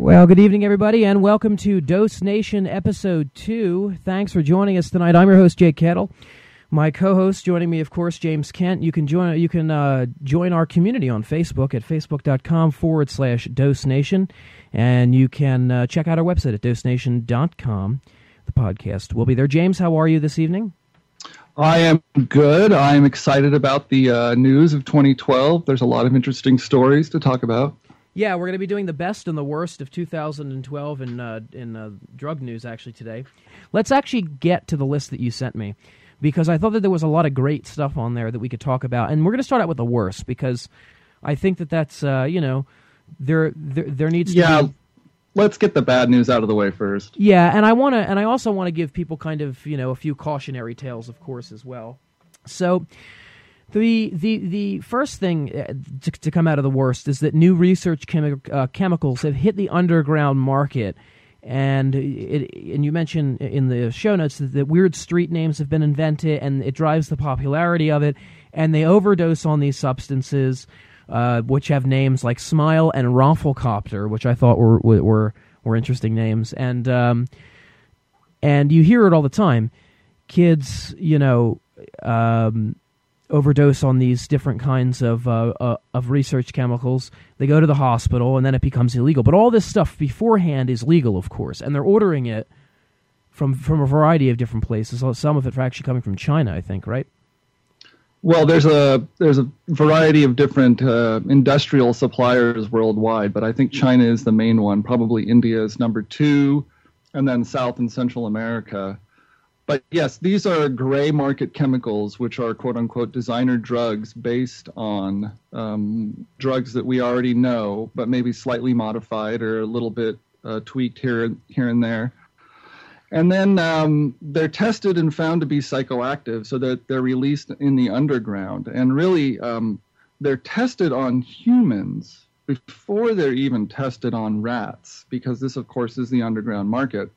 Well, good evening, everybody, and welcome to Dose Nation Episode 2. Thanks for joining us tonight. I'm your host, Jake Kettle. My co-host joining me, of course, James Kent. You can join. You can uh, join our community on Facebook at facebook.com forward slash Dose Nation, and you can uh, check out our website at dosenation.com. The podcast will be there. James, how are you this evening? I am good. I am excited about the uh, news of 2012. There's a lot of interesting stories to talk about. Yeah, we're going to be doing the best and the worst of 2012 in uh, in uh, drug news actually today. Let's actually get to the list that you sent me because I thought that there was a lot of great stuff on there that we could talk about, and we're going to start out with the worst because I think that that's uh, you know there there, there needs yeah. to be Yeah Let's get the bad news out of the way first. yeah, and I want to, and I also want to give people kind of, you know, a few cautionary tales, of course, as well. So, the the the first thing uh, to, to come out of the worst is that new research chemi- uh, chemicals have hit the underground market, and it, and you mentioned in the show notes that, that weird street names have been invented, and it drives the popularity of it, and they overdose on these substances uh, which have names like Smile and Rafflecopter, which I thought were were were interesting names, and um, and you hear it all the time. Kids, you know, um, overdose on these different kinds of uh, uh, of research chemicals. They go to the hospital, and then it becomes illegal. But all this stuff beforehand is legal, of course, and they're ordering it from from a variety of different places. Some of it actually coming from China, I think, right? Well, there's a there's a variety of different uh, industrial suppliers worldwide, but I think China is the main one. Probably India is number two, and then South and Central America. But yes, these are gray market chemicals, which are quote unquote designer drugs based on um, drugs that we already know, but maybe slightly modified or a little bit uh, tweaked here here and there. And then um, they're tested and found to be psychoactive, so that they're released in the underground. And really, um, they're tested on humans before they're even tested on rats, because this, of course, is the underground market.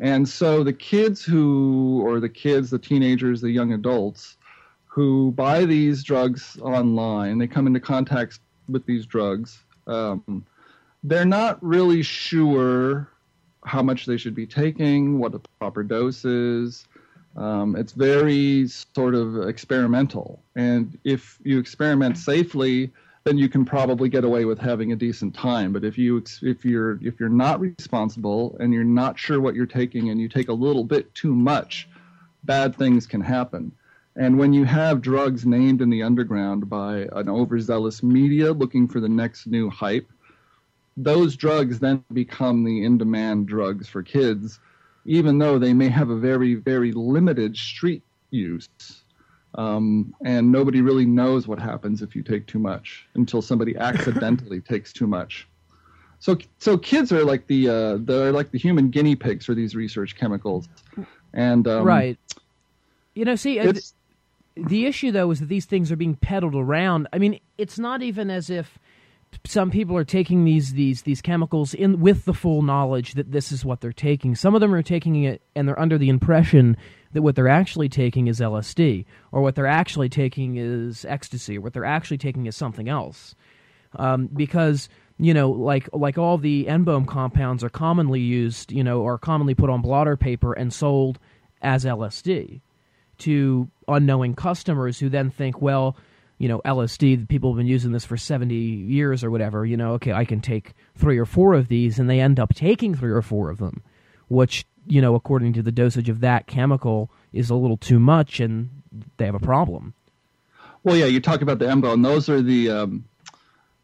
And so the kids who, or the kids, the teenagers, the young adults who buy these drugs online, they come into contact with these drugs. Um, they're not really sure how much they should be taking, what the proper dose is. Um, it's very sort of experimental. And if you experiment safely, then you can probably get away with having a decent time. But if you if you're if you're not responsible and you're not sure what you're taking and you take a little bit too much, bad things can happen. And when you have drugs named in the underground by an overzealous media looking for the next new hype, those drugs then become the in demand drugs for kids, even though they may have a very, very limited street use. Um, and nobody really knows what happens if you take too much until somebody accidentally takes too much. So, so kids are like the uh, they're like the human guinea pigs for these research chemicals, and um, right. You know, see, the issue though is that these things are being peddled around. I mean, it's not even as if some people are taking these these these chemicals in with the full knowledge that this is what they're taking. Some of them are taking it and they're under the impression that what they're actually taking is LSD or what they're actually taking is ecstasy or what they're actually taking is something else. Um, because you know, like like all the NBOMe compounds are commonly used, you know, are commonly put on blotter paper and sold as LSD to unknowing customers who then think, well, you know, LSD, people have been using this for 70 years or whatever, you know, okay, I can take three or four of these, and they end up taking three or four of them, which, you know, according to the dosage of that chemical, is a little too much, and they have a problem. Well, yeah, you talk about the NBOMe, and those are the um,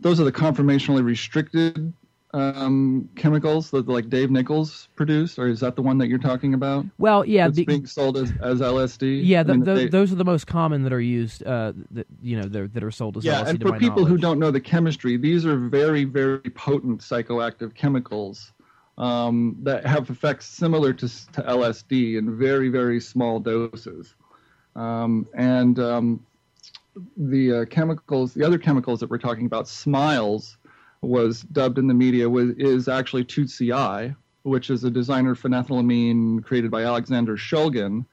those are the conformationally restricted um, chemicals that like Dave Nichols produced, or is that the one that you're talking about? Well, yeah, It's be- being sold as, as LSD. yeah, I mean, tho- they- those are the most common that are used, uh, that, you know, that are sold as yeah, LSD and for people who don't know the chemistry, these are very, very potent psychoactive chemicals um, that have effects similar to, to LSD in very, very small doses. Um, and um, the uh, chemicals, the other chemicals that we're talking about, Smiles, was dubbed in the media was, is actually 2CI, which is a designer phenethylamine created by Alexander Shulgin,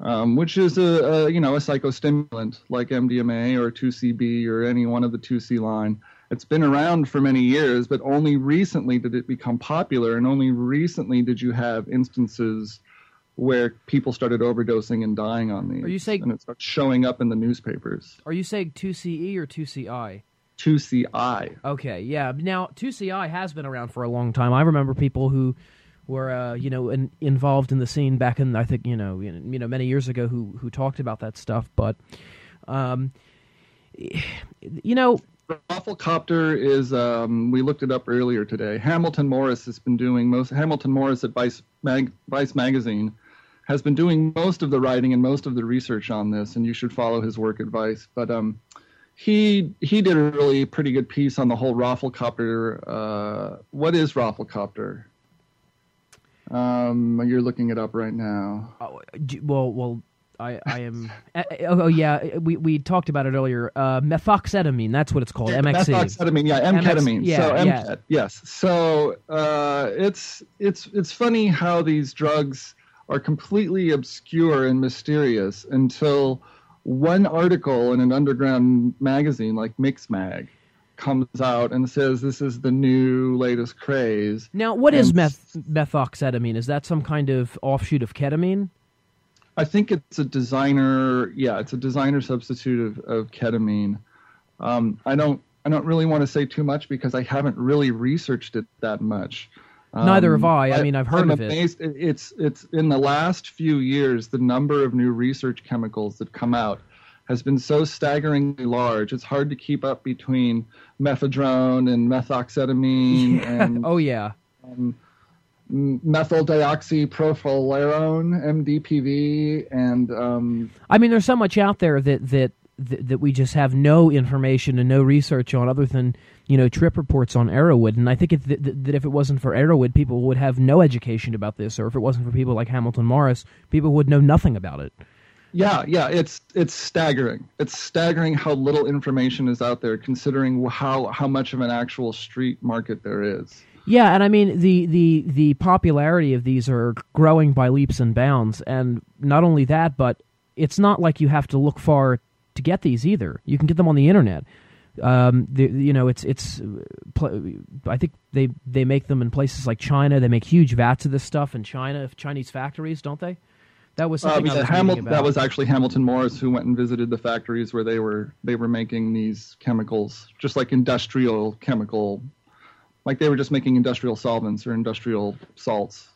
um, which is a, a you know a psychostimulant like MDMA or 2CB or any one of the 2C line. It's been around for many years, but only recently did it become popular, and only recently did you have instances where people started overdosing and dying on these. Are you saying and it starts showing up in the newspapers? Are you saying 2CE or 2CI? 2CI. Okay, yeah. Now 2CI has been around for a long time. I remember people who were uh, you know in, involved in the scene back in I think you know you know many years ago who who talked about that stuff, but um, you know Rafflecopter is um, we looked it up earlier today. Hamilton Morris has been doing most. Hamilton Morris at Vice, Mag, Vice Magazine has been doing most of the writing and most of the research on this, and you should follow his work at Vice. But um, he he did a really pretty good piece on the whole Rafflecopter. Uh, what is Rafflecopter? Um, you're looking it up right now. Oh, well, well, I, I am. Uh, oh, yeah, we, we talked about it earlier. Uh, methoxetamine, that's what it's called. MXE. Methoxetamine, yeah, M ketamine. yeah, so yeah. yes. So uh, it's it's it's funny how these drugs are completely obscure and mysterious until one article in an underground magazine like Mixmag comes out and says this is the new latest craze. Now, what and is meth- methoxetamine? Is that some kind of offshoot of ketamine? I think it's a designer. Yeah, it's a designer substitute of, of ketamine. Um, I don't. I don't really want to say too much because I haven't really researched it that much. Um, Neither have I. I mean, I've heard I'm of amazed. it. It's it's in the last few years, the number of new research chemicals that come out has been so staggeringly large. It's hard to keep up between mephedrone and methoxetamine and oh yeah. Um, methylenedioxypyrovalerone MDPV and um, I mean there's so much out there that that that we just have no information and no research on other than you know trip reports on Erowid. and I think if, that, that if it wasn't for Erowid, people would have no education about this or if it wasn't for people like Hamilton Morris people would know nothing about it. Yeah, yeah, it's it's staggering. It's staggering how little information is out there considering how how much of an actual street market there is. Yeah, and I mean the the the popularity of these are growing by leaps and bounds, and not only that, but it's not like you have to look far to get these either. You can get them on the internet. Um, the, you know, it's it's. I think they they make them in places like China. They make huge vats of this stuff in China, Chinese factories, don't they? That was something uh, was Hamilton, That was actually Hamilton Morris who went and visited the factories where they were they were making these chemicals, just like industrial chemical like they were just making industrial solvents or industrial salts.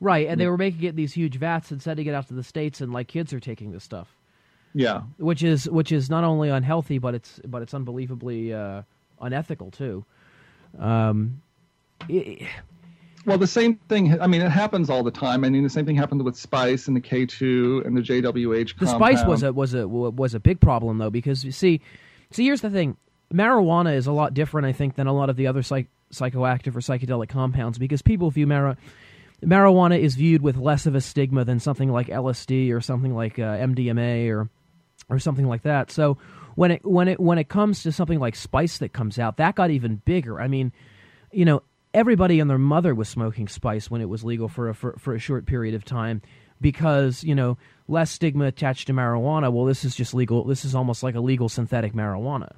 Right, and they were making it in these huge vats and sending it out to the states, and like kids are taking this stuff. Yeah, which is which is not only unhealthy, but it's but it's unbelievably uh, unethical too. Um, it, well, the same thing. I mean, it happens all the time. I mean, the same thing happened with spice and the K two and the JWH. The compound. spice was a was a was a big problem though because you see, see here's the thing: marijuana is a lot different, I think, than a lot of the other psych- psychoactive or psychedelic compounds because people view mar- marijuana is viewed with less of a stigma than something like LSD or something like uh, MDMA or or something like that. So when it when it when it comes to something like spice that comes out, that got even bigger. I mean, you know, everybody and their mother was smoking spice when it was legal for a for, for a short period of time because you know less stigma attached to marijuana. Well, this is just legal. This is almost like a legal synthetic marijuana.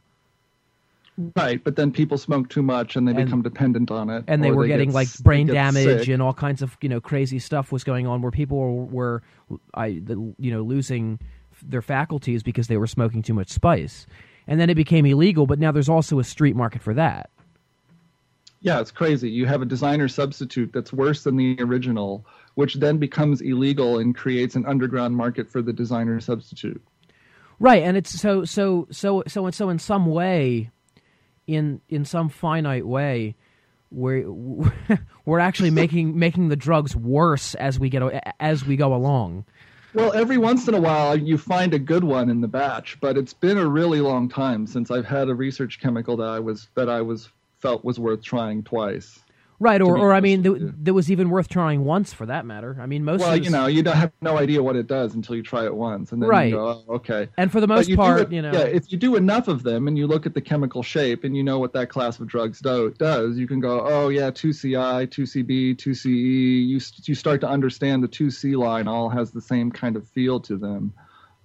Right, but then people smoke too much and they and, become dependent on it, and they were they getting get, like brain damage sick. and all kinds of you know crazy stuff was going on where people were, were I you know losing their faculties because they were smoking too much spice, and then it became illegal. But now there's also a street market for that. Yeah, it's crazy. You have a designer substitute that's worse than the original, which then becomes illegal and creates an underground market for the designer substitute. Right, and it's so so so so and so in some way in in some finite way we're we're actually making making the drugs worse as we get as we go along. Well, every once in a while you find a good one in the batch, but it's been a really long time since I've had a research chemical that I was that I was felt was worth trying twice. Right, or, or I mean, th- that was even worth trying once for that matter. I mean, most. Well, you know, you don't have no idea what it does until you try it once, and then right. you go, oh, okay. And for the most part, it, you know, yeah, if you do enough of them and you look at the chemical shape and you know what that class of drugs do, does, you can go, oh yeah, two CI, two CB, two CE. You you start to understand the two C line all has the same kind of feel to them.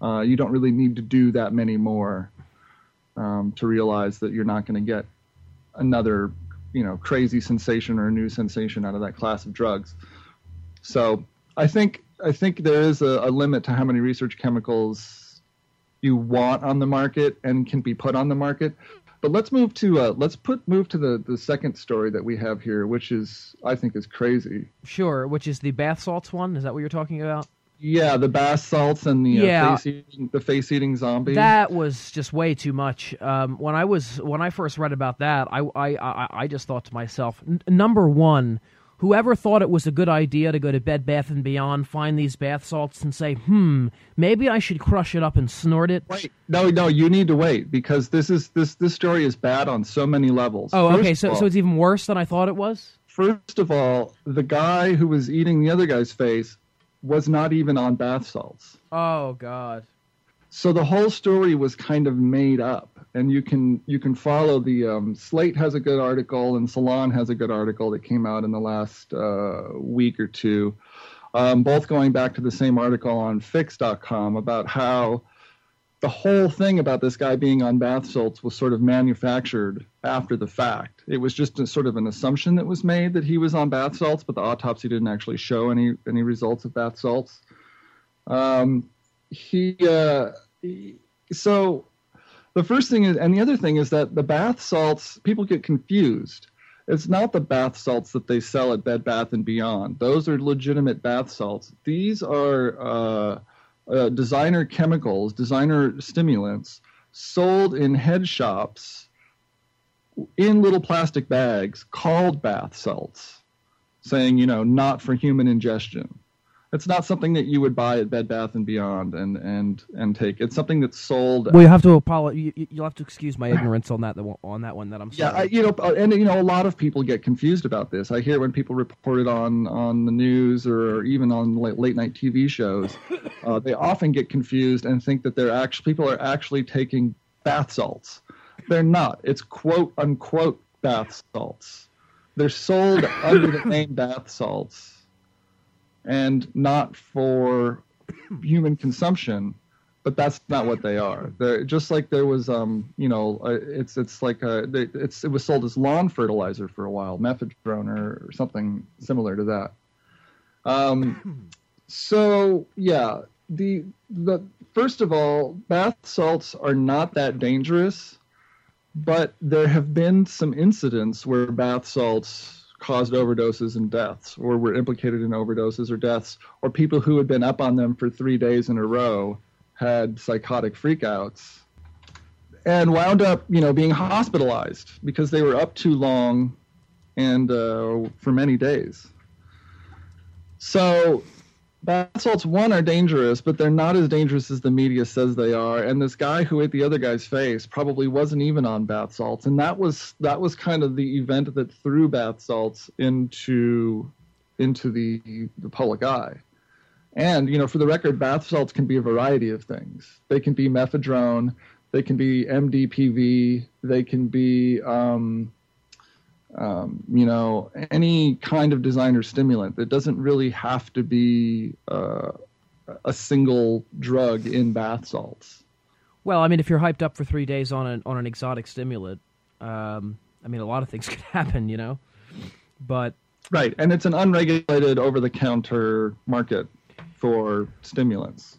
Uh, you don't really need to do that many more um, to realize that you're not going to get another you know crazy sensation or a new sensation out of that class of drugs. So I think I think there is a, a limit to how many research chemicals you want on the market and can be put on the market. But let's move to uh, let's put move to the the second story that we have here, which is I think is crazy. Sure, which is the bath salts one. Is that what you're talking about? Yeah, the bath salts and the Yeah. uh, face eating, the face eating zombie. That was just way too much. Um, when I was when I first read about that, I I I, I just thought to myself, n- number one, whoever thought it was a good idea to go to Bed Bath and Beyond, find these bath salts, and say, hmm, maybe I should crush it up and snort it. Wait, no, no, you need to wait because this is this this story is bad on so many levels. Oh, First okay. So all- so it's even worse than I thought it was. first of all, the guy who was eating the other guy's face was not even on bath salts. Oh God. So the whole story was kind of made up, and you can you can follow the um, Slate has a good article and Salon has a good article that came out in the last uh, week or two, um, both going back to the same article on Fix.com about how the whole thing about this guy being on bath salts was sort of manufactured after the fact. It was just a sort of an assumption that was made that he was on bath salts, but the autopsy didn't actually show any any results of bath salts. Um, he, uh, he- so the first thing is, and the other thing is that the bath salts people get confused. It's not the bath salts that they sell at Bed Bath and Beyond. Those are legitimate bath salts. These are uh, uh, designer chemicals, designer stimulants sold in head shops in little plastic bags called bath salts, saying, you know, not for human ingestion. It's not something that you would buy at Bed Bath and Beyond and and and take. It's something that's sold. Well, you have to apologize. You, you'll have to excuse my ignorance on that on that one. That I'm Yeah. I, you know, uh, and you know, a lot of people get confused about this. I hear when people report it on on the news or even on late, late night TV shows, uh, they often get confused and think that they're actually people are actually taking bath salts. They're not. It's quote unquote bath salts. They're sold under the name bath salts, and not for human consumption but that's not what they are. They're just like there was, um, you know, uh, it's it's like a, it's it was sold as lawn fertilizer for a while, methylone or, or something similar to that. Um, so yeah, the the first of all, bath salts are not that dangerous, but there have been some incidents where bath salts caused overdoses and deaths, or were implicated in overdoses or deaths, or people who had been up on them for three days in a row had psychotic freakouts and wound up, you know, being hospitalized because they were up too long and uh, for many days. So bath salts, one, are dangerous, but they're not as dangerous as the media says they are. And this guy who ate the other guy's face probably wasn't even on bath salts, and that was that was kind of the event that threw bath salts into into the the public eye. And you know, for the record, bath salts can be a variety of things. They can be methylone, they can be MDPV, they can be um, um, you know any kind of designer stimulant. It doesn't really have to be uh, a single drug in bath salts. Well, I mean, if you're hyped up for three days on an on an exotic stimulant, um, I mean, a lot of things could happen, you know. But Right, and it's an unregulated over-the-counter market for stimulants.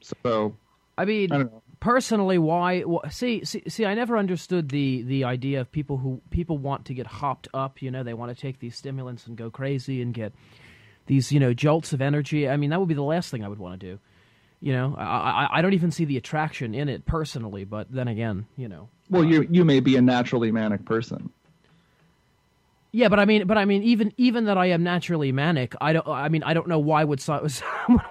So I mean, I don't know. Personally, why? See, see, see, I never understood the the idea of people who people want to get hopped up. You know, they want to take these stimulants and go crazy and get these, you know, jolts of energy. I mean, that would be the last thing I would want to do. You know, I, I I don't even see the attraction in it personally. But then again, you know, Well, uh, you you may be a naturally manic person. Yeah, but I mean, but I mean, even even that I am naturally manic, I don't. I mean, I don't know why would someone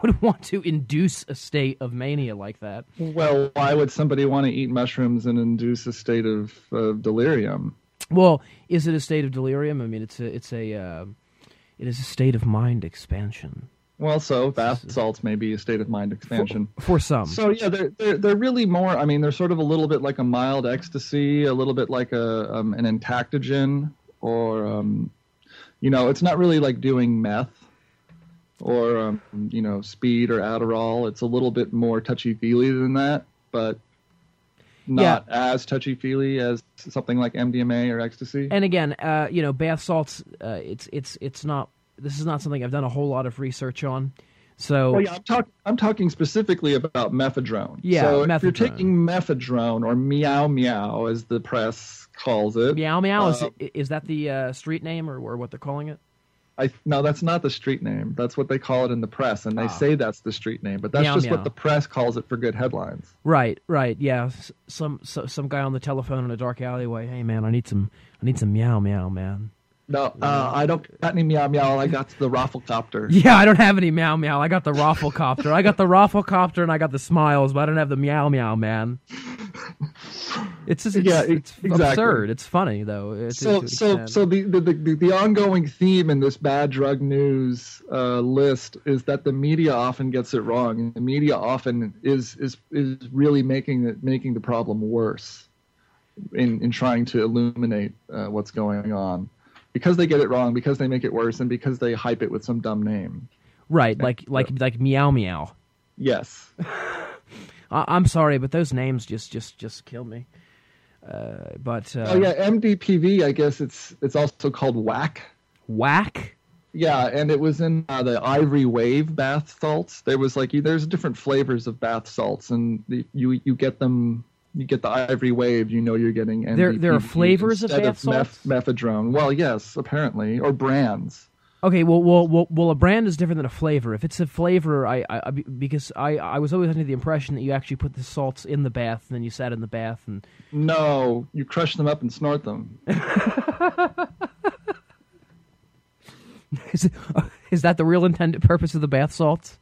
would want to induce a state of mania like that. Well, why would somebody want to eat mushrooms and induce a state of delirium? Well, is it a state of delirium? I mean, it's a it's a uh, it is a state of mind expansion Well, so bath salts may be a state of mind expansion. for some. So yeah, they're, they're they're really more. I mean, they're sort of a little bit like a mild ecstasy, a little bit like a um, an entactogen, or um, you know, it's not really like doing meth or um, you know speed or Adderall. It's a little bit more touchy feely than that, but not as touchy feely as something like MDMA or ecstasy. And again, uh, you know, bath salts. Uh, it's it's it's not. This is not something I've done a whole lot of research on. So well, yeah, I'm, talk- I'm talking specifically about mephedrone. Yeah, so if you're taking mephedrone or meow meow, as the press calls it, meow meow is is that the uh, street name or, or what they're calling it? I no, that's not the street name. That's what they call it in the press, and they Ah. say that's the street name. But that's Meow just meow. what the press calls it for good headlines. Right, right, yeah. Some so, some guy on the telephone in a dark alleyway. Hey man, I need some I need some meow meow man. No, uh, I don't got any meow meow. I got the rafflecopter. Yeah, I don't have any meow meow. I got the rafflecopter. I got the rafflecopter and I got the smiles, but I don't have the meow meow man. It's just it's, Yeah, it's exactly. absurd. It's funny though. It's, so to an so extent. so the, the the the ongoing theme in this bad drug news uh, list is that the media often gets it wrong the media often is is is really making it making the problem worse in in trying to illuminate uh, what's going on because they get it wrong because they make it worse and because they hype it with some dumb name right, like like like meow meow. yes I, I'm sorry, but those names just just just kill me. Uh, but uh, oh yeah mdpv i guess it's it's also called whack whack. Yeah, and it was in uh, the Ivory Wave bath salts. There was like there's different flavors of bath salts, and the, you you get them. You get the Ivory Wave. You know you're getting. There- there are flavors of bath salts? meth- mephedrone. Well, yes, apparently, or brands. Okay, well, well, well, well, a brand is different than a flavor. If it's a flavor, I, I I- because I, I was always under the impression that you actually put the salts in the bath, and then you sat in the bath, and No, you crush them up and snort them. is, it, is that the real intended purpose of the bath salts?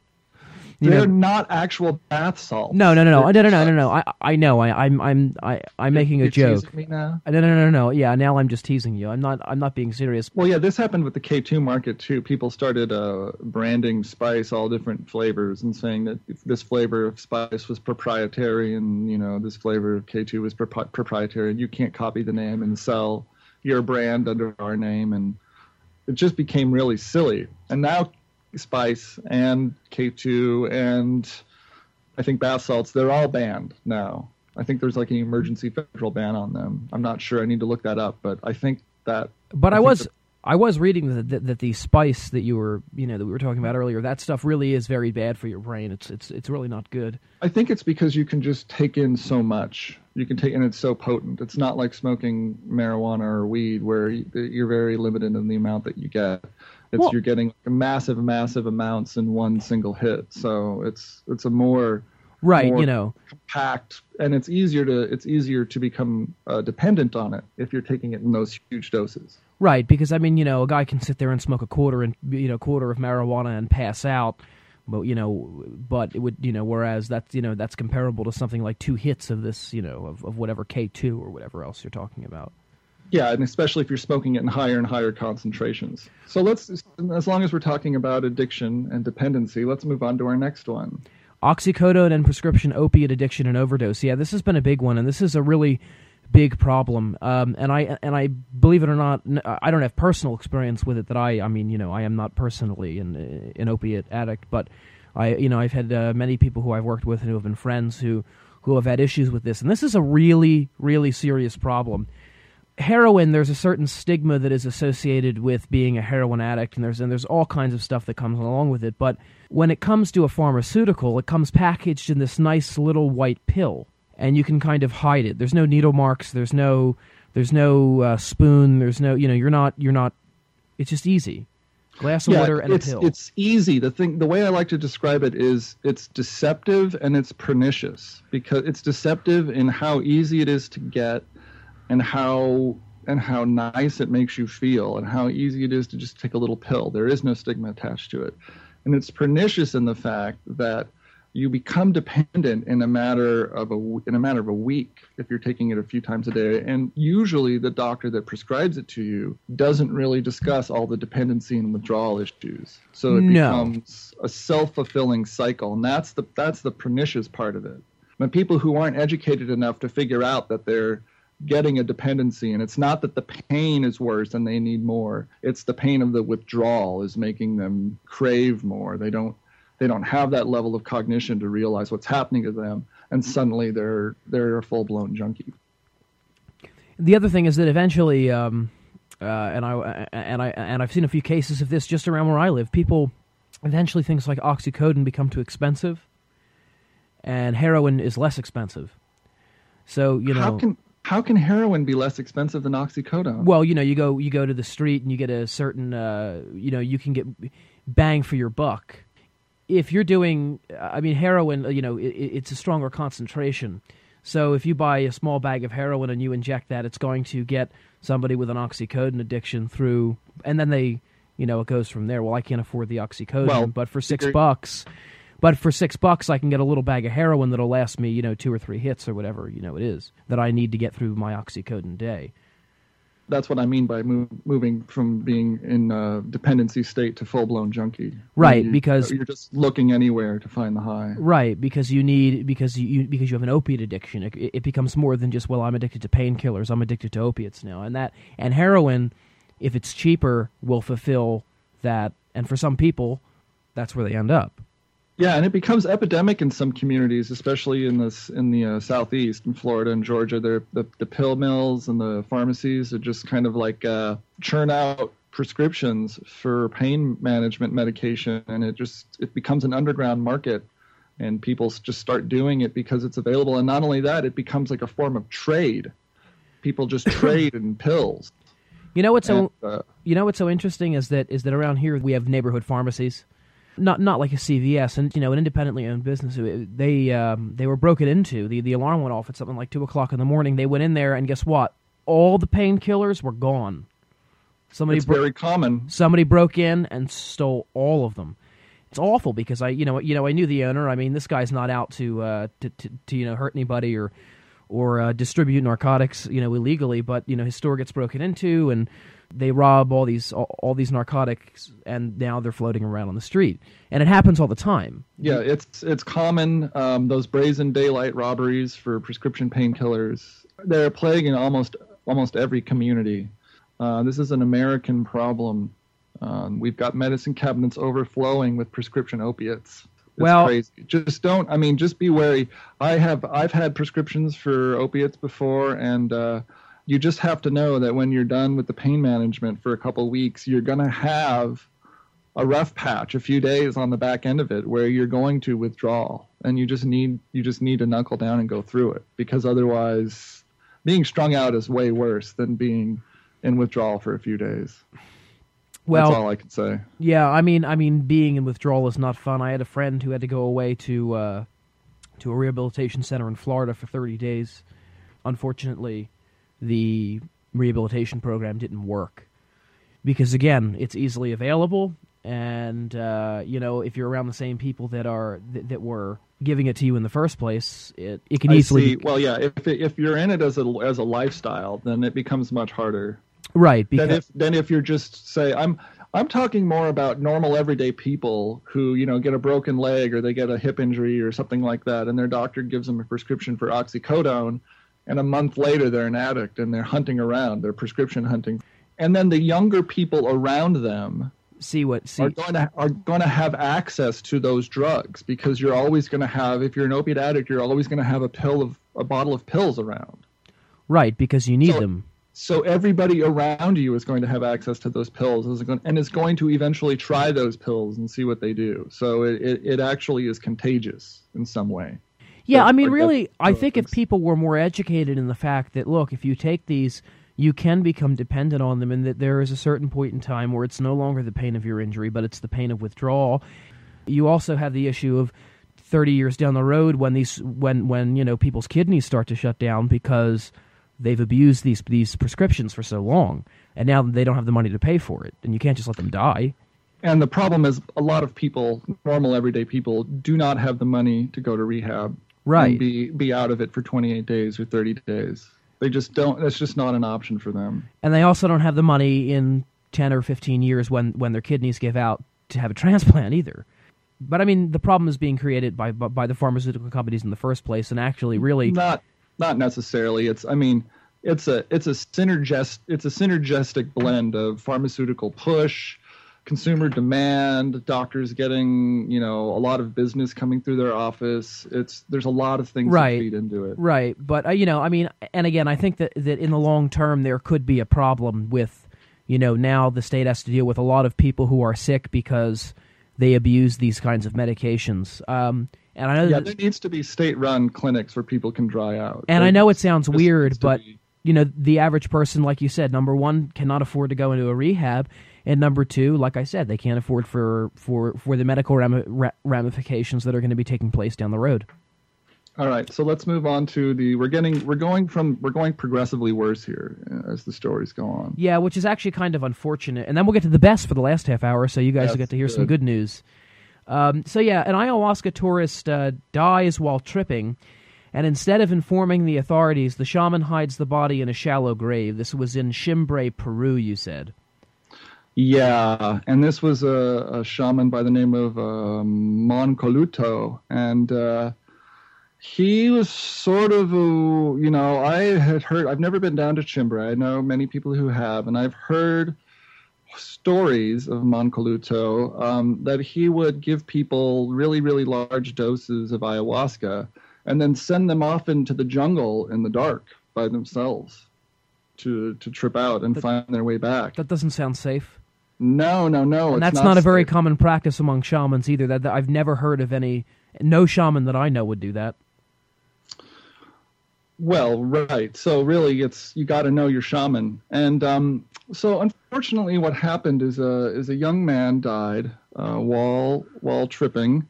You They're know- not actual bath salts. no, no, no, no, no, no, no, no, no. I, I know. I, I'm, I'm, I, I'm making a You're joke. teasing me now. No, no, no, no, no. Yeah, now I'm just teasing you. I'm not, I'm not being serious. Well, yeah, this happened with the K2 market too. People started uh, branding spice all different flavors and saying that this flavor of spice was proprietary and you know this flavor of K2 was propri- proprietary and you can't copy the name and sell your brand under our name and it just became really silly. And now spice and K2 and I think bath salts they're all banned now. I think there's like an emergency federal ban on them. I'm not sure. I need to look that up, but I think that But I, I was, that- I was reading that, that that the spice that you were, you know, that we were talking about earlier, that stuff really is very bad for your brain. It's, it's, it's really not good. I think it's because you can just take in so much. You can take, and it's so potent. It's not like smoking marijuana or weed, where you're very limited in the amount that you get. It's Well- you're getting massive, massive amounts in one single hit. So it's it's a more Right, more you know. compact, and it's easier to it's easier to become uh, dependent on it if you're taking it in those huge doses. Right, because I mean, you know, a guy can sit there and smoke a quarter and you know quarter of marijuana and pass out, but you know, but it would you know, whereas that's you know that's comparable to something like two hits of this, you know, of, of whatever K two or whatever else you're talking about. Yeah, and especially if you're smoking it in higher and higher concentrations. So let's, as long as we're talking about addiction and dependency, let's move on to our next one. Oxycodone and prescription opiate addiction and overdose. Yeah, this has been a big one, and this is a really big problem. Um, and I and I believe it or not, I don't have personal experience with it. That I, I mean, you know, I am not personally an an opiate addict, but I, you know, I've had uh, many people who I've worked with and who have been friends who who have had issues with this, and this is a really, really serious problem. Heroin, there's a certain stigma that is associated with being a heroin addict, and there's and there's all kinds of stuff that comes along with it. But when it comes to a pharmaceutical, it comes packaged in this nice little white pill, and you can kind of hide it. There's no needle marks. There's no there's no uh, spoon. There's no you know you're not you're not. It's just easy. Glass of water and it's, a pill. It's easy. The thing, the way I like to describe it is, it's deceptive and it's pernicious because it's deceptive in how easy it is to get, and how and how nice it makes you feel, and how easy it is to just take a little pill. There is no stigma attached to it, and it's pernicious in the fact that you become dependent in a matter of a in a matter of a week if you're taking it a few times a day. And usually the doctor that prescribes it to you doesn't really discuss all the dependency and withdrawal issues. So it No. becomes a self-fulfilling cycle. And that's the that's the pernicious part of it. When people who aren't educated enough to figure out that they're getting a dependency and it's not that the pain is worse and they need more it's the pain of the withdrawal is making them crave more they don't they don't have that level of cognition to realize what's happening to them and suddenly they're they're a full blown junkie. The other thing is that eventually, um, uh, and I and I and I've seen a few cases of this just around where I live. People eventually things like oxycodone become too expensive, and heroin is less expensive. So you know, how can how can heroin be less expensive than oxycodone? Well, you know, you go you go to the street and you get a certain, uh, you know, you can get bang for your buck. If you're doing, I mean, heroin, you know, it, it's a stronger concentration. So if you buy a small bag of heroin and you inject that, it's going to get somebody with an oxycodone addiction through, and then they, you know, it goes from there. Well, I can't afford the oxycodone, Well, but for six bucks, but for six bucks, I can get a little bag of heroin that'll last me, you know, two or three hits or whatever, you know, it is that I need to get through my oxycodone day. That's what I mean by move, moving from being in a dependency state to full blown junkie. Right, You- because- you're just looking anywhere to find the high. Right, because you need because you because you have an opiate addiction. It, it becomes more than just well, I'm addicted to painkillers. I'm addicted to opiates now, and that and heroin, if it's cheaper, will fulfill that. And for some people, that's where they end up. Yeah, and it becomes epidemic in some communities, especially in this in the uh, southeast, in Florida and Georgia. They're, the the pill mills and the pharmacies are just kind of like uh, churn out prescriptions for pain management medication, and it just it becomes an underground market, and people just start doing it because it's available. And not only that, it becomes like a form of trade. People just trade in pills. You know what's so uh, you know what's so interesting is that is that around here we have neighborhood pharmacies, not not like a CVS, and you know an independently owned business. They um, they were broken into. the The alarm went off at something like two o'clock in the morning. They went in there, and guess what? All the painkillers were gone. Somebody it's bro- very common. somebody broke in and stole all of them. It's awful because I, you know, you know, I knew the owner. I mean, this guy's not out to, uh, to, to, to you know, hurt anybody or, or uh, distribute narcotics, you know, illegally. But you know, his store gets broken into, and they rob all these, all, all these narcotics, and now they're floating around on the street, and it happens all the time. Yeah, it's it's common. Um, those brazen daylight robberies for prescription painkillers. They're plaguing almost almost every community. Uh, this is an American problem. Um, we've got medicine cabinets overflowing with prescription opiates. It's Well- crazy. Just don't. I mean, just be wary. I have I've had prescriptions for opiates before, and uh, you just have to know that when you're done with the pain management for a couple weeks, you're gonna have a rough patch, a few days on the back end of it, where you're going to withdrawal, and you just need you just need to knuckle down and go through it, because otherwise, being strung out is way worse than being in withdrawal for a few days. Well, That's all I can say. Yeah, I mean, I mean, being in withdrawal is not fun. I had a friend who had to go away to uh, to a rehabilitation center in Florida for 30 days. Unfortunately, the rehabilitation program didn't work because, again, it's easily available, and uh, you know, if you're around the same people that are that, that were giving it to you in the first place, it it can I easily see. Well, yeah. If it, if you're in it as a as a lifestyle, then it becomes much harder. right Than because if than if you're just say I'm I'm talking more about normal everyday people who you know get a broken leg or they get a hip injury or something like that, and their doctor gives them a prescription for oxycodone, and a month later they're an addict and they're hunting around, they're prescription hunting, and then the younger people around them see what see. are going to are going to have access to those drugs because you're always going to have if you're an opiate addict you're always going to have a pill of a bottle of pills around. Right because you need So- them. so everybody around you is going to have access to those pills is going, and is going to eventually try those pills and see what they do. So it, it, it actually is contagious in some way Yeah, I mean, like, really, I think if people were more educated in the fact that, look, if you take these, you can become dependent on them, and that there is a certain point in time where it's no longer the pain of your injury, but it's the pain of withdrawal. You also have the issue of 30 years down the road when these when when you know people's kidneys start to shut down because they've abused these these prescriptions for so long and now they don't have the money to pay for it and you can't just let them die and the problem is a lot of people normal everyday people do not have the money to go to rehab Right. be be out of it for 28 days or 30 days. They just don't that's just not an option for them. And they also don't have the money in 10 or 15 years when when their kidneys give out to have a transplant either. But i mean the problem is being created by by, by the pharmaceutical companies in the first place and actually really not not necessarily. It's i mean it's a it's a synergist it's a synergistic blend of pharmaceutical push consumer demand, doctors getting you know a lot of business coming through their office. It's there's a lot of things Right. that feed into it. Right, but uh, you know, I mean, and again, I think that that in the long term there could be a problem with, you know, now the state has to deal with a lot of people who are sick because they abuse these kinds of medications. Um, and I know, Yeah, that, there needs to be state-run clinics where people can dry out. and There I know it sounds weird, but be- you know, the average person, like you said, number one, cannot afford to go into a rehab, and number two, like I said, they can't afford for for for the medical rami- ra- ramifications that are going to be taking place down the road. All right, so let's move on to the. We're getting. We're going from. We're going progressively worse here uh, as the stories go on. Yeah, which is actually kind of unfortunate. And then we'll get to the best for the last half hour, so you guys will get to hear some good. good news. Um, so yeah, an ayahuasca tourist uh, dies while tripping, and instead of informing the authorities, the shaman hides the body in a shallow grave. This was in Shimbre, Peru. You said. Yeah, and this was a, a shaman by the name of um, Mancoluto, and uh, he was sort of a, you know, I had heard. I've never been down to Shimbre. I know many people who have, and I've heard stories of Mancoluto um, that he would give people really, really large doses of ayahuasca, and then send them off into the jungle in the dark by themselves to to trip out and find their way back. That doesn't sound safe. No, no, no. and that's not, a very common practice among shamans either. That, that I've never heard of any. No shaman that I know would do that. Well, right. So really, it's you got to know your shaman. And um, so, unfortunately, what happened is a is a young man died uh, while while tripping,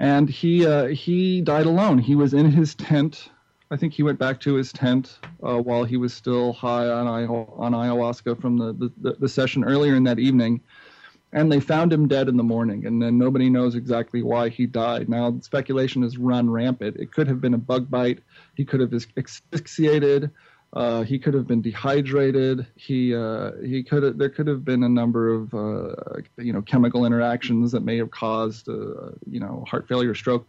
and he uh, he died alone. He was in his tent. I think he went back to his tent uh, while he was still high on on ayahuasca from the, the the session earlier in that evening. And they found him dead in the morning, and then nobody knows exactly why he died. Now, speculation has run rampant. It could have been a bug bite. He could have asphyxiated. Uh, he could have been dehydrated. He uh, he could have, there could have been a number of uh, you know chemical interactions that may have caused uh, you know heart failure, stroke.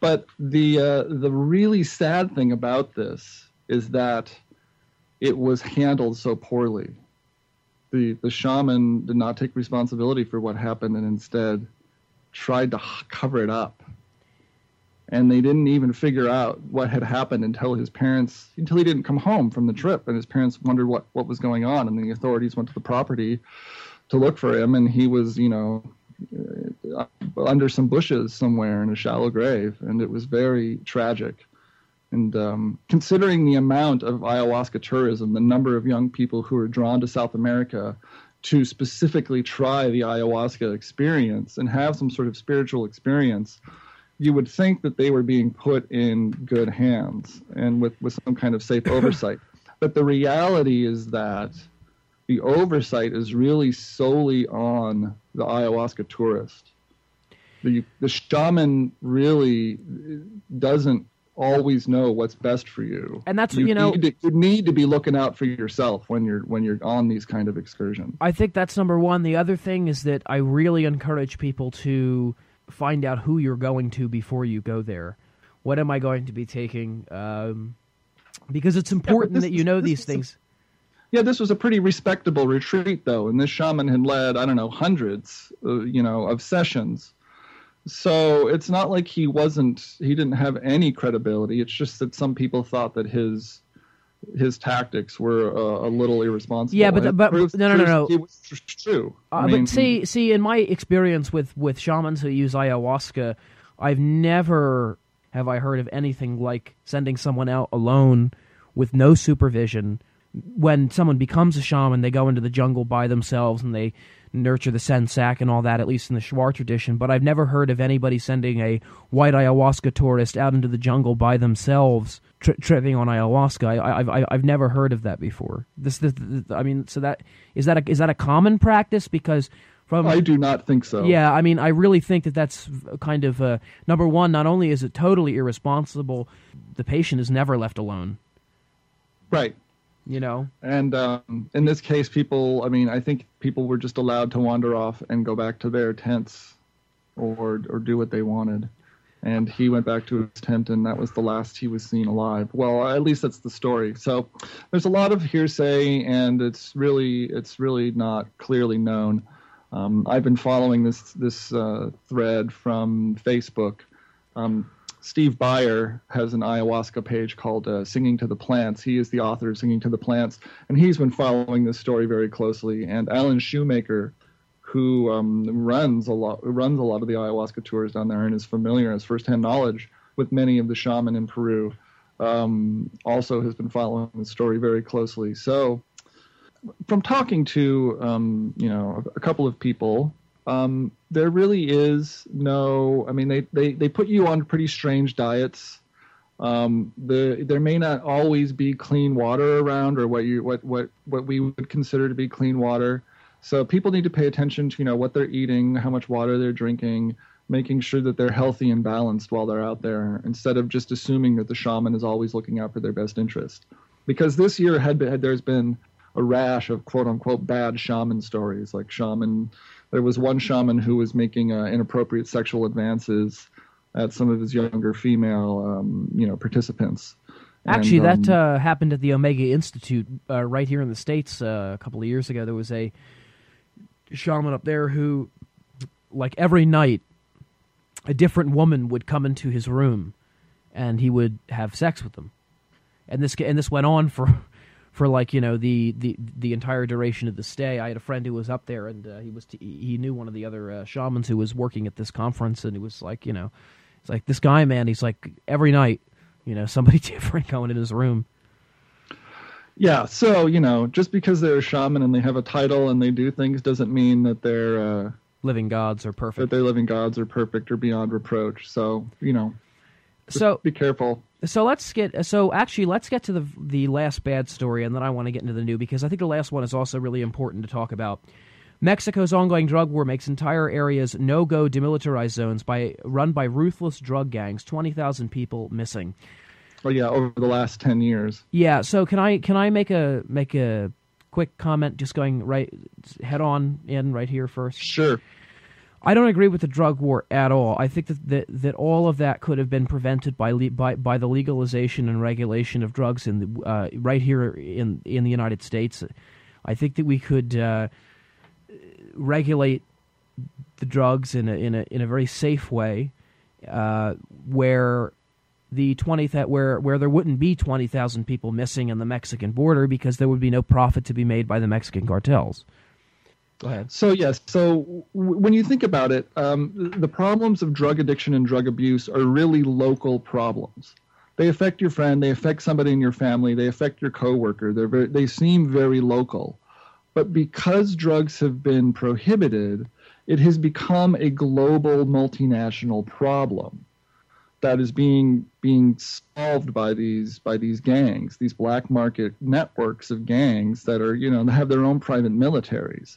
But the uh, the really sad thing about this is that it was handled so poorly. The the shaman did not take responsibility for what happened and instead tried to cover it up and they didn't even figure out what had happened until his parents until he didn't come home from the trip and his parents wondered what what was going on and the authorities went to the property to look for him and he was you know under some bushes somewhere in a shallow grave and it was very tragic and um, considering the amount of ayahuasca tourism the number of young people who are drawn to south america to specifically try the ayahuasca experience and have some sort of spiritual experience you would think that they were being put in good hands and with, with some kind of safe oversight. But the reality is that the oversight is really solely on the ayahuasca tourist. The, the shaman really doesn't always know what's best for you. And that's what- you know- need to, you need to be looking out for yourself when you're when you're on these kind of excursions. I think that's number one. The other thing is that I really encourage people to find out who you're going to before you go there. What am I going to be taking? Um, because it's important this that you know these is- things. Yeah, this was a pretty respectable retreat, though, and this shaman had led I don't know hundreds, uh, you know, of sessions. So it's not like he wasn't he didn't have any credibility. It's just that some people thought that his his tactics were uh, a little irresponsible. Yeah, but the- but- proves- no, no, no, no. It was true. Uh, I mean, but see, see, in my experience with with shamans who use ayahuasca, I've never have I heard of anything like sending someone out alone with no supervision. When someone becomes a shaman, they go into the jungle by themselves and they nurture the sensac and all that, at least in the Shuar tradition. But I've never heard of anybody sending a white ayahuasca tourist out into the jungle by themselves, tri- tripping on ayahuasca. I, I've I- I've never heard of that before. This, this, this- I mean, so that is that a, is that a common practice? Because from I do not think so. yeah, I mean, I really think that that's kind of uh, number one. Not only is it totally irresponsible, the patient is never left alone. Right. You know, And um, in this case, people, I mean, I think people were just allowed to wander off and go back to their tents or, or do what they wanted. And he went back to his tent, and that was the last he was seen alive. Well, at least that's the story. So there's a lot of hearsay, and it's really, it's really not clearly known. Um, I've been following this this uh, thread from Facebook. Um, Steve Beyer has an ayahuasca page called uh, Singing to the Plants. He is the author of Singing to the Plants, and he's been following this story very closely. And Alan Shoemaker, who um, runs a lot runs a lot of the ayahuasca tours down there and is familiar, has firsthand knowledge with many of the shaman in Peru, um, also has been following the story very closely. So, from talking to um, you know a couple of people um, there really is no. I mean, they, they, they put you on pretty strange diets. Um, the there may not always be clean water around, or what you what what what we would consider to be clean water. So people need to pay attention to you know what they're eating, how much water they're drinking, making sure that they're healthy and balanced while they're out there, instead of just assuming that the shaman is always looking out for their best interest. Because this year had, had there's been a rash of quote unquote bad shaman stories, like shaman there was one shaman who was making uh, inappropriate sexual advances at some of his younger female, um, you know, participants. Actually, and, that um, uh, happened at the Omega Institute uh, right here in the states uh, a couple of years ago. There was a shaman up there who, like every night, a different woman would come into his room, and he would have sex with them, and this and this went on for for like you know the, the the entire duration of the stay. I had a friend who was up there, and uh, he was t- he knew one of the other uh, shamans who was working at this conference, and he was like, you know, it's like this guy, man. He's like every night, you know, somebody different going in his room. Yeah, so you know, just because they're a shaman and they have a title and they do things doesn't mean that they're uh, living gods are perfect. That they're living gods are perfect or beyond reproach. So you know, so be careful. So let's get so actually let's get to the the last bad story, and then I want to get into the new because I think the last one is also really important to talk about. Mexico's ongoing drug war makes entire areas no-go demilitarized zones by run by ruthless drug gangs. Twenty thousand people missing. Oh yeah, over the last ten years. Yeah. So can I can I make a make a quick comment, just going right head on in right here first? Sure. I don't agree with the drug war at all. I think that that, that all of that could have been prevented by le- by by the legalization and regulation of drugs in the uh, right here in in the United States. I think that we could uh, regulate the drugs in a in a in a very safe way, uh, where the twenty that where where there wouldn't be twenty thousand people missing in the Mexican border because there would be no profit to be made by the Mexican cartels. Go ahead. So yes, so w- when you think about it, um, the problems of drug addiction and drug abuse are really local problems. They affect your friend, they affect somebody in your family, they affect your coworker. They're very, they seem very local, but because drugs have been prohibited, it has become a global multinational problem that is being being solved by these by these gangs, these black market networks of gangs that are you know have their own private militaries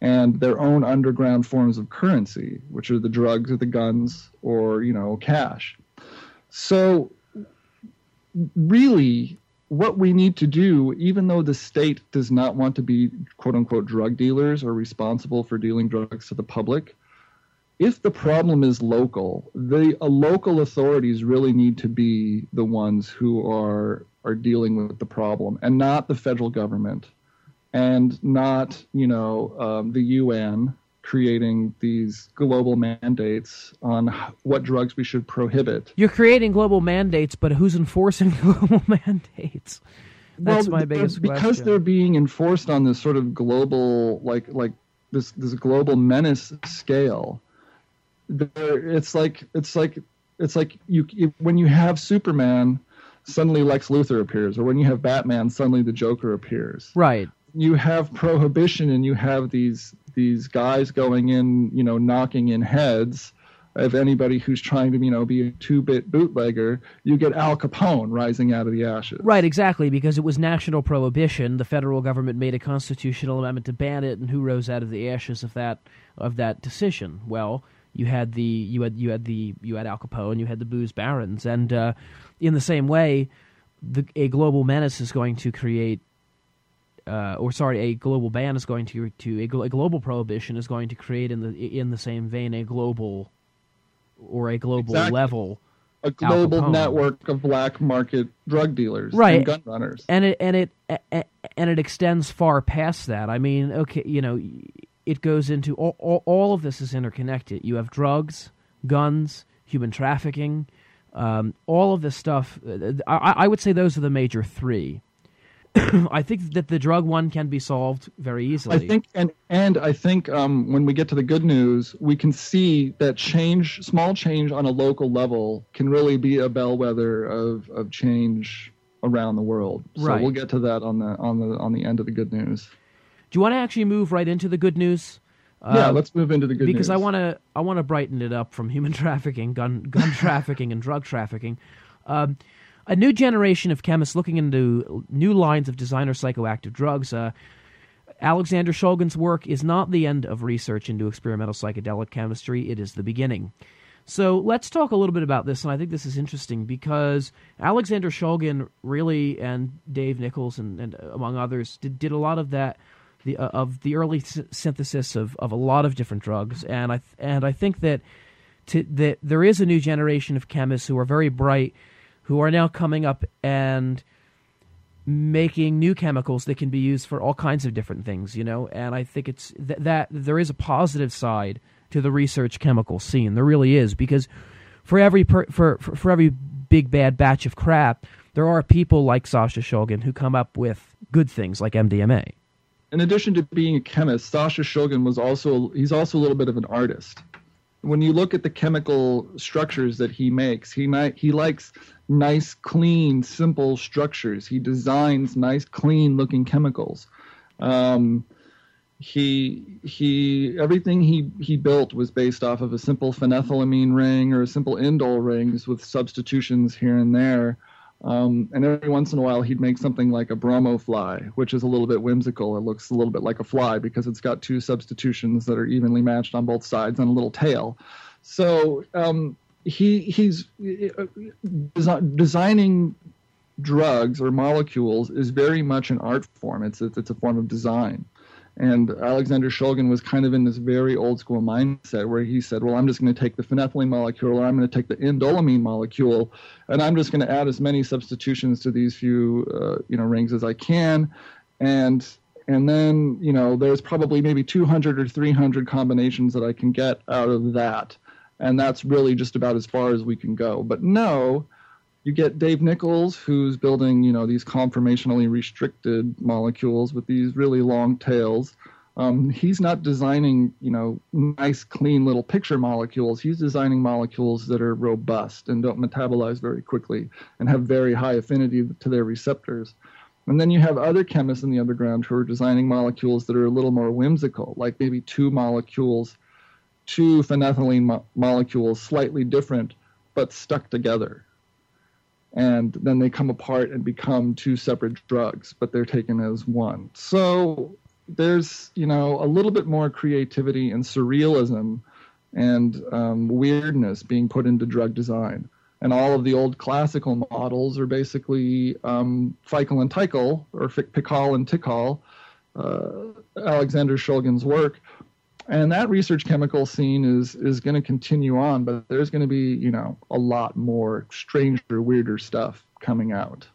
and their own underground forms of currency, which are the drugs or the guns or you know cash. So really what we need to do, even though the state does not want to be quote unquote drug dealers or responsible for dealing drugs to the public, if the problem is local, the uh, local authorities really need to be the ones who are are dealing with the problem, and not the federal government, and not you know um, the UN creating these global mandates on what drugs we should prohibit. You're creating global mandates, but who's enforcing global mandates? That's well, my biggest question. because question. they're being enforced on this sort of global, like like this this global menace scale it's like it's like it's like you, when you have Superman, suddenly Lex Luthor appears, or when you have Batman, suddenly the Joker appears. Right. You have prohibition, and you have these these guys going in, you know, knocking in heads of anybody who's trying to, you know, be a two-bit bootlegger. You get Al Capone rising out of the ashes. Right, exactly, because it was national prohibition. The federal government made a constitutional amendment to ban it, and who rose out of the ashes of that of that decision? Well, you had the you had you had the you had Al Capone, you had the booze barons, and uh, in the same way, the, a global menace is going to create, uh, or sorry, a global ban is going to to a, a, global prohibition is going to create in the in the same vein a global or a global exactly. level. A global network of black market drug dealers right. and gun runners, and it and it and it extends far past that. I mean, okay, you know, it goes into all, all, all of this is interconnected. You have drugs, guns, human trafficking, um, all of this stuff. I, I would say those are the major three. I think that the drug one can be solved very easily. I think, and and I think um, when we get to the good news, we can see that change, small change on a local level, can really be a bellwether of of change around the world. So Right. we'll get to that on the on the on the end of the good news. Do you want to actually move right into the good news? yeah, Uh, let's move into the good because news. I want to I want to brighten it up from human trafficking, gun gun trafficking, and drug trafficking. Um, a new generation of chemists looking into new lines of designer psychoactive drugs. Uh, Alexander Shulgin's work is not the end of research into experimental psychedelic chemistry; it is the beginning. So let's talk a little bit about this, and I think this is interesting because Alexander Shulgin really and Dave Nichols and, and among others did, did a lot of that the uh, of the early s- synthesis of, of a lot of different drugs, and I th- and I think that to, that there is a new generation of chemists who are very bright, who are now coming up and making new chemicals that can be used for all kinds of different things, you know. And I think it's th- that there is a positive side to the research chemical scene. There really is because for every per, for, for for every big bad batch of crap, there are people like Sasha Shulgin who come up with good things like MDMA. In addition to being a chemist, Sasha Shulgin was also he's also a little bit of an artist. When you look at the chemical structures that he makes, he might he likes nice, clean, simple structures. He designs nice, clean looking chemicals. Um, he he everything he he built was based off of a simple phenethylamine ring or a simple indole rings with substitutions here and there. Um, and every once in a while, he'd make something like a bromo fly, which is a little bit whimsical. It looks a little bit like a fly because it's got two substitutions that are evenly matched on both sides and a little tail. So um, he he's uh, desi- designing drugs or molecules is very much an art form. It's, it's a form of design. And Alexander Shulgin was kind of in this very old school mindset where he said, Well, I'm just going to take the phenethylene molecule or I'm going to take the indolamine molecule and I'm just going to add as many substitutions to these few uh, you know rings as I can. And and then you know there's probably maybe 200 or 300 combinations that I can get out of that. And that's really just about as far as we can go. But no, you get Dave Nichols, who's building, you know, these conformationally restricted molecules with these really long tails. Um, he's not designing, you know, nice, clean little picture molecules. He's designing molecules that are robust and don't metabolize very quickly and have very high affinity to their receptors. And then you have other chemists in the underground who are designing molecules that are a little more whimsical, like maybe two molecules, two phenethylene mo- molecules, slightly different, but stuck together and then they come apart and become two separate drugs, but they're taken as one. So there's, you know, a little bit more creativity and surrealism and um, weirdness being put into drug design. And all of the old classical models are basically um, Feichel and Teichel, or Fick- PiHKAL and TiHKAL, uh, Alexander Shulgin's work. And that research chemical scene is is going to continue on, but there's going to be you know a lot more stranger, weirder stuff coming out,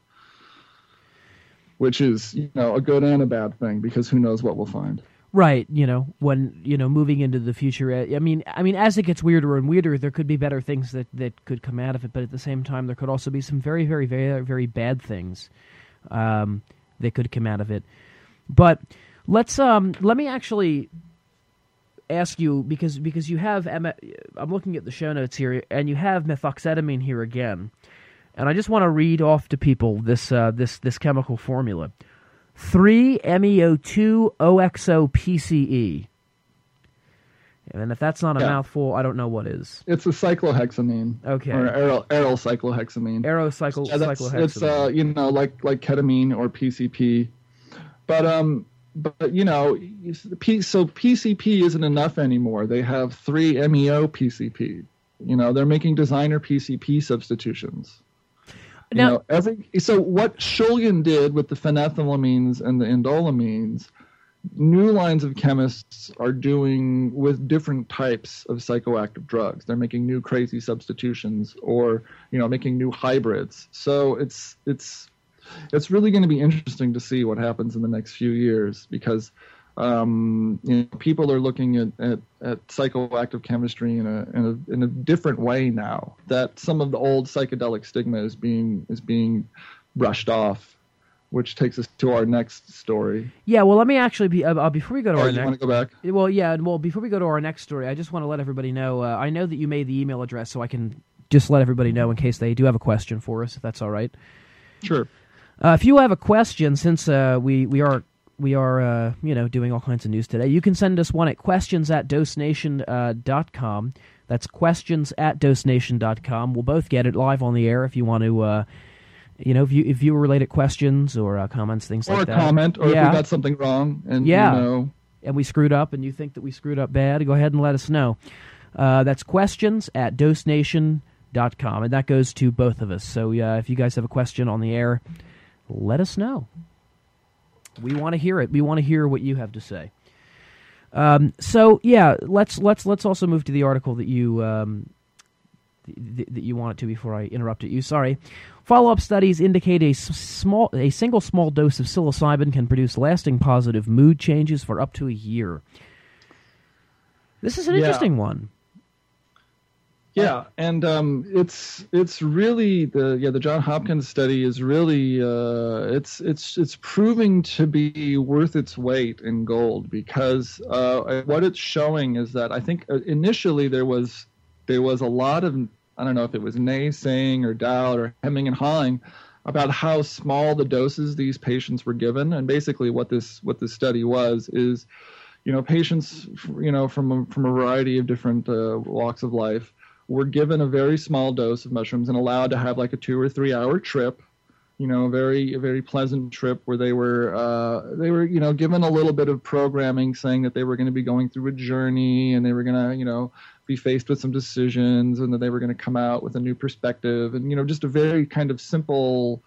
which is you know a good and a bad thing because who knows what we'll find. Right, you know, when you know moving into the future. uh, I mean, I mean, as it gets weirder and weirder, there could be better things that that could come out of it, but at the same time, there could also be some very, very, very, very bad things um, that could come out of it. But let's um, let me actually ask you because because you have I'm looking at the show notes here, and you have methoxetamine here again, and I just want to read off to people this uh, this this chemical formula. 3 MEO2 OXO PCE. And if that's not a Yeah. mouthful, I don't know what is. It's a cyclohexamine. Okay. Or aryl, aryl cyclohexamine. Aerocycle Yeah, cyclohexamine. it's uh, you know like like ketamine or PCP, but um, but you know, so PCP isn't enough anymore. They have three MEO PCP. You know, they're making designer PCP substitutions. You Now- know, every so what Shulgin did with the phenethylamines and the indolamines, new lines of chemists are doing with different types of psychoactive drugs. They're making new crazy substitutions or you know making new hybrids. So it's it's it's really going to be interesting to see what happens in the next few years because Um, you know, people are looking at, at, at psychoactive chemistry in a, in a in a different way now. That some of the old psychedelic stigma is being is being brushed off, which takes us to our next story. Yeah, well, let me actually be uh, uh before we go to oh, our you next. want to go back? Well, yeah. Well, before we go to our next story, I just want to let everybody know. Uh, I know that you made the email address, so I can just let everybody know in case they do have a question for us, if that's all right. Sure. Uh, if you have a question, since uh, we we are we are uh, you know doing all kinds of news today, you can send us one at questions at dosenation uh, dot com. That's questions at dosenation dot com. We'll both get it live on the air if you want to. Uh, you know, if you if you related questions or uh, comments, things Or like a that. comment, or if Yeah. we got something wrong, and Yeah. you know, and we screwed up and you think that we screwed up bad, go ahead and let us know. Uh, that's questions at dosenation.com, and that goes to both of us. So uh, if you guys have a question on the air, let us know. We want to hear it. We want to hear what you have to say. Um, so yeah, let's let's let's also move to the article that you um, th- that you wanted to before I interrupted you. Sorry. Follow-up studies indicate a small, a single small dose of psilocybin can produce lasting positive mood changes for up to a year. This is an Yeah. interesting one. Yeah, and um, it's it's really the yeah the John Hopkins study is really uh, it's it's it's proving to be worth its weight in gold because uh, what it's showing is that I think uh, initially there was there was a lot of I don't know if it was naysaying or doubt or hemming and hawing about how small the doses these patients were given, and basically what this what this study was is you know patients you know from a, from a variety of different uh, walks of life were given a very small dose of mushrooms and allowed to have like a two or three hour trip you know a very a very pleasant trip where they were uh, they were you know given a little bit of programming saying that they were going to be going through a journey and they were going to you know be faced with some decisions and that they were going to come out with a new perspective and you know just a very kind of simple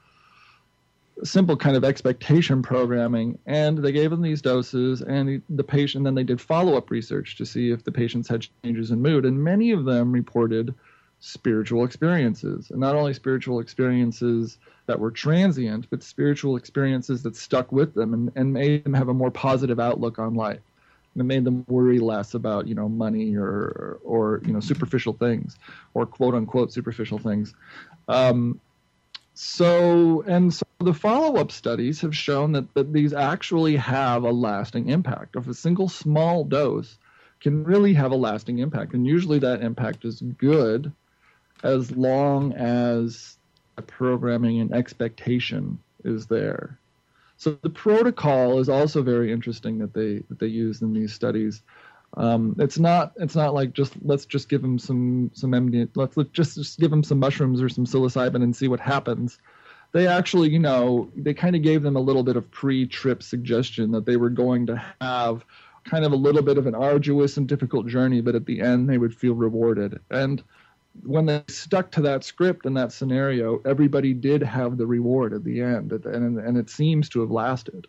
simple kind of expectation programming and they gave them these doses and the, patient then they did follow-up research to see if the patients had changes in mood and many of them reported spiritual experiences. And not only spiritual experiences that were transient but spiritual experiences that stuck with them and, and made them have a more positive outlook on life. And it made them worry less about you know money or or you know superficial things or quote unquote superficial things. Um, so and so the follow-up studies have shown that, that these actually have a lasting impact. Of a single small dose can really have a lasting impact and usually that impact is good as long as the programming and expectation is there. So the protocol is also very interesting that they that they use in these studies um, it's not it's not like just let's just give them some some MD, let's let, just just give them some mushrooms or some psilocybin and see what happens. They actually, you know, they kind of gave them a little bit of pre-trip suggestion that they were going to have kind of a little bit of an arduous and difficult journey, but at the end they would feel rewarded. And when they stuck to that script and that scenario, everybody did have the reward at the end, and and it seems to have lasted.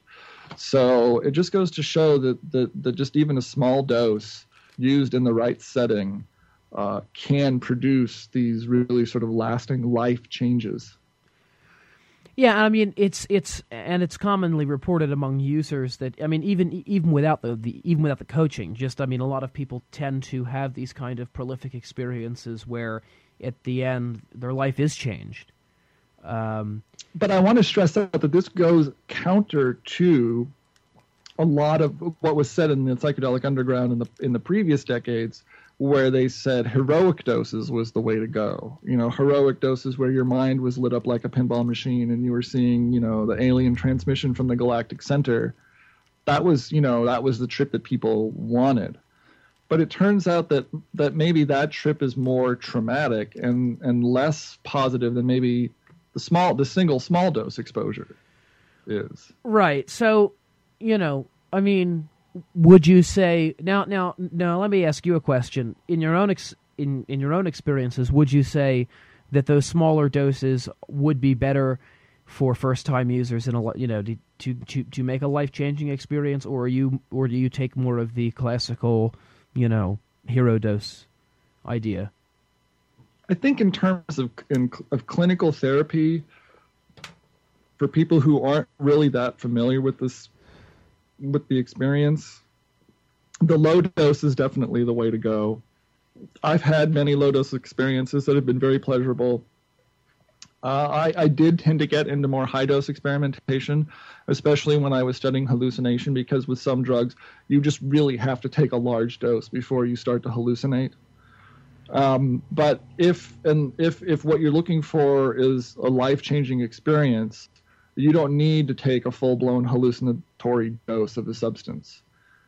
So it just goes to show that, that, that just even a small dose used in the right setting uh, can produce these really sort of lasting life changes. Yeah, I mean it's it's and it's commonly reported among users that I mean even even without the, the even without the coaching, just I mean a lot of people tend to have these kind of prolific experiences where at the end their life is changed. Um, But I want to stress out that this goes counter to a lot of what was said in the psychedelic underground in the in the previous decades, where they said heroic doses was the way to go. You know, heroic doses where your mind was lit up like a pinball machine and you were seeing, you know, the alien transmission from the galactic center. That was, you know, that was the trip that people wanted. But it turns out that that maybe that trip is more traumatic and and less positive than maybe the small the single small dose exposure is. Right. So, you know, I mean, would you say now now now let me ask you a question. In your own ex, in in your own experiences, would you say that those smaller doses would be better for first time users in a you know to to to, make a life-changing experience or you or do you take more of the classical, you know, hero dose idea? I think in terms of in, of clinical therapy, for people who aren't really that familiar with this with the experience. The low dose is definitely the way to go. I've had many low dose experiences that have been very pleasurable. Uh, I, I, did tend to get into more high dose experimentation, especially when I was studying hallucination, because with some drugs, you just really have to take a large dose before you start to hallucinate. Um, but if and if if what you're looking for is a life changing experience, you don't need to take a full blown hallucinatory dose of a substance.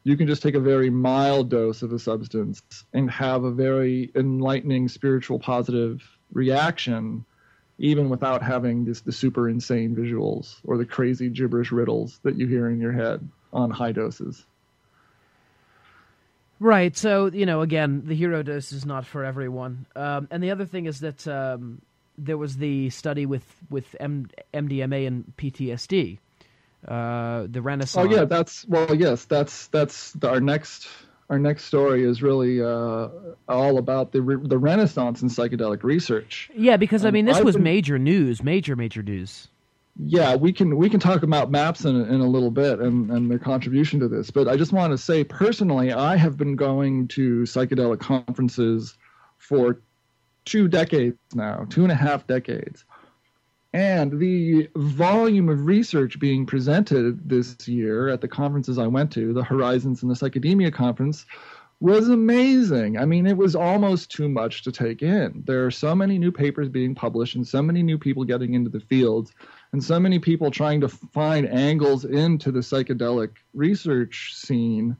You can just take a very mild dose of a substance and have a very enlightening spiritual positive reaction even without having this, the super insane visuals or the crazy gibberish riddles that you hear in your head on high doses. Right. So you know, again, the hero dose is not for everyone. Um, and the other thing is that um, there was the study with with M- MDMA and PTSD, uh, the Renaissance. Oh yeah, that's well, yes, that's that's the, our next our next story is really uh, all about the re- the renaissance in psychedelic research. Yeah, because I mean, this I've was been, major news, major major news. Yeah, we can we can talk about MAPS in, in a little bit and, and their contribution to this, but I just want to say personally, I have been going to psychedelic conferences for two decades now, two and a half decades. And the volume of research being presented this year at the conferences I went to, the Horizons and the Psychedemia Conference, was amazing. I mean, it was almost too much to take in. There are so many new papers being published and so many new people getting into the fields and so many people trying to find angles into the psychedelic research scene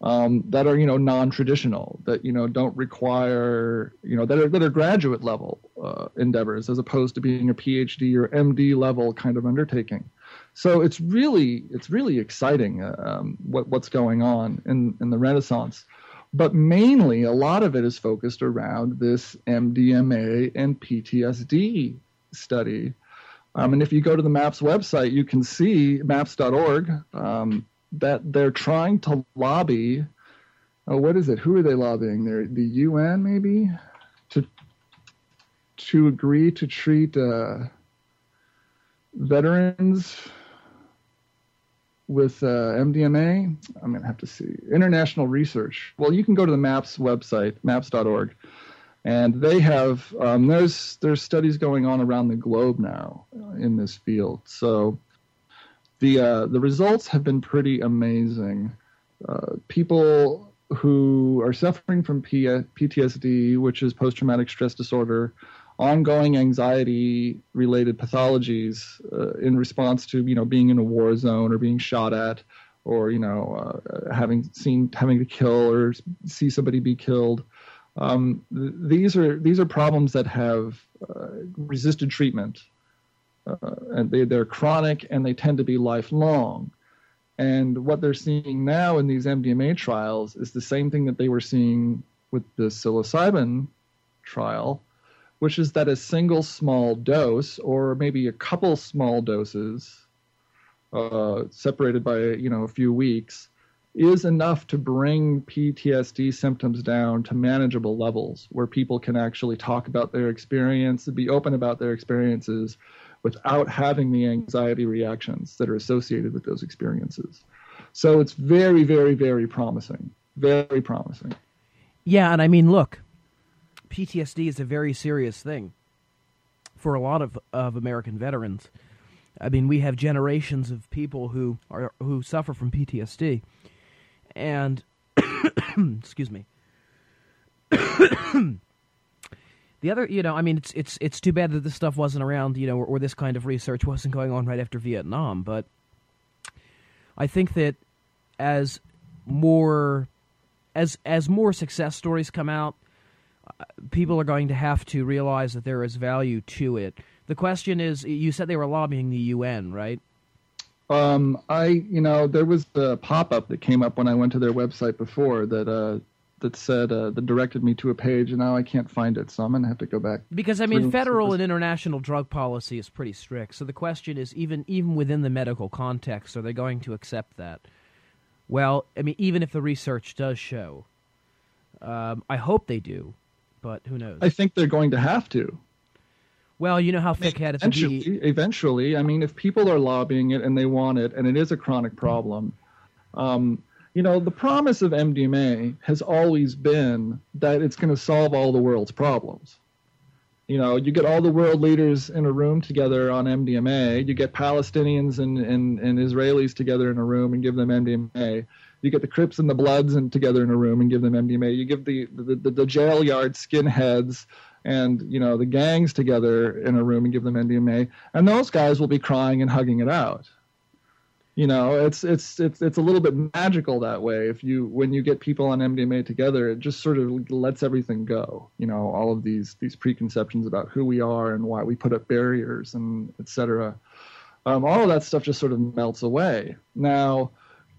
um, that are you know non-traditional that you know don't require you know that are that are graduate level uh, endeavors as opposed to being a PhD or MD level kind of undertaking. So it's really it's really exciting uh, um, what what's going on in in the Renaissance, but mainly a lot of it is focused around this MDMA and PTSD study. Um, and if you go to the MAPS website, you can see maps.org. Um, that they're trying to lobby. Oh, what is it? Who are they lobbying? They're the UN, maybe, to to agree to treat uh, veterans with uh, MDMA. I'm gonna have to see international research. Well, you can go to the MAPS website, maps.org, and they have um, there's there's studies going on around the globe now in this field. So the uh, the results have been pretty amazing. Uh, people who are suffering from P- PTSD, which is post traumatic stress disorder, ongoing anxiety related pathologies uh, in response to you know being in a war zone or being shot at or you know uh, having seen having to kill or see somebody be killed um, th- these are these are problems that have uh, resisted treatment uh, and they, they're chronic and they tend to be lifelong. And what they're seeing now in these MDMA trials is the same thing that they were seeing with the psilocybin trial, which is that a single small dose, or maybe a couple small doses, uh, separated by you know a few weeks, is enough to bring PTSD symptoms down to manageable levels, where people can actually talk about their experience, and be open about their experiences, without having the anxiety reactions that are associated with those experiences. So it's very, very, very promising. Very promising. Yeah, and I mean, look, PTSD is a very serious thing for a lot of, of American veterans. I mean, we have generations of people who are who suffer from PTSD, and excuse me. The other, you know, I mean, it's it's it's too bad that this stuff wasn't around, you know, or, or this kind of research wasn't going on right after Vietnam. But I think that as more as as more success stories come out, uh, people are going to have to realize that there is value to it. The question is, you said they were lobbying the UN, right? Um, I, you know, there was a pop up that came up when I went to their website before that uh, that said uh, that directed me to a page, and now I can't find it, so I'm gonna have to go back. Because I mean, federal and international drug policy is pretty strict. So the question is, even even within the medical context, are they going to accept that? Well, I mean, even if the research does show, um, I hope they do, but who knows? I think they're going to have to. Well, you know how thick-headed eventually, eventually, I mean, if people are lobbying it and they want it, and it is a chronic problem, Um, you know, the promise of MDMA has always been that it's going to solve all the world's problems. You know, you get all the world leaders in a room together on MDMA. You get Palestinians and, and, and Israelis together in a room and give them MDMA. You get the Crips and the Bloods and together in a room and give them MDMA. You give the the, the, the jail yard skinheads and you know the gangs together in a room and give them MDMA, and those guys will be crying and hugging it out. You know it's it's it's it's a little bit magical that way. If you when you get people on mdma together it just sort of lets everything go you know all of these these preconceptions about who we are and why we put up barriers and etc um, all of that stuff just sort of melts away. Now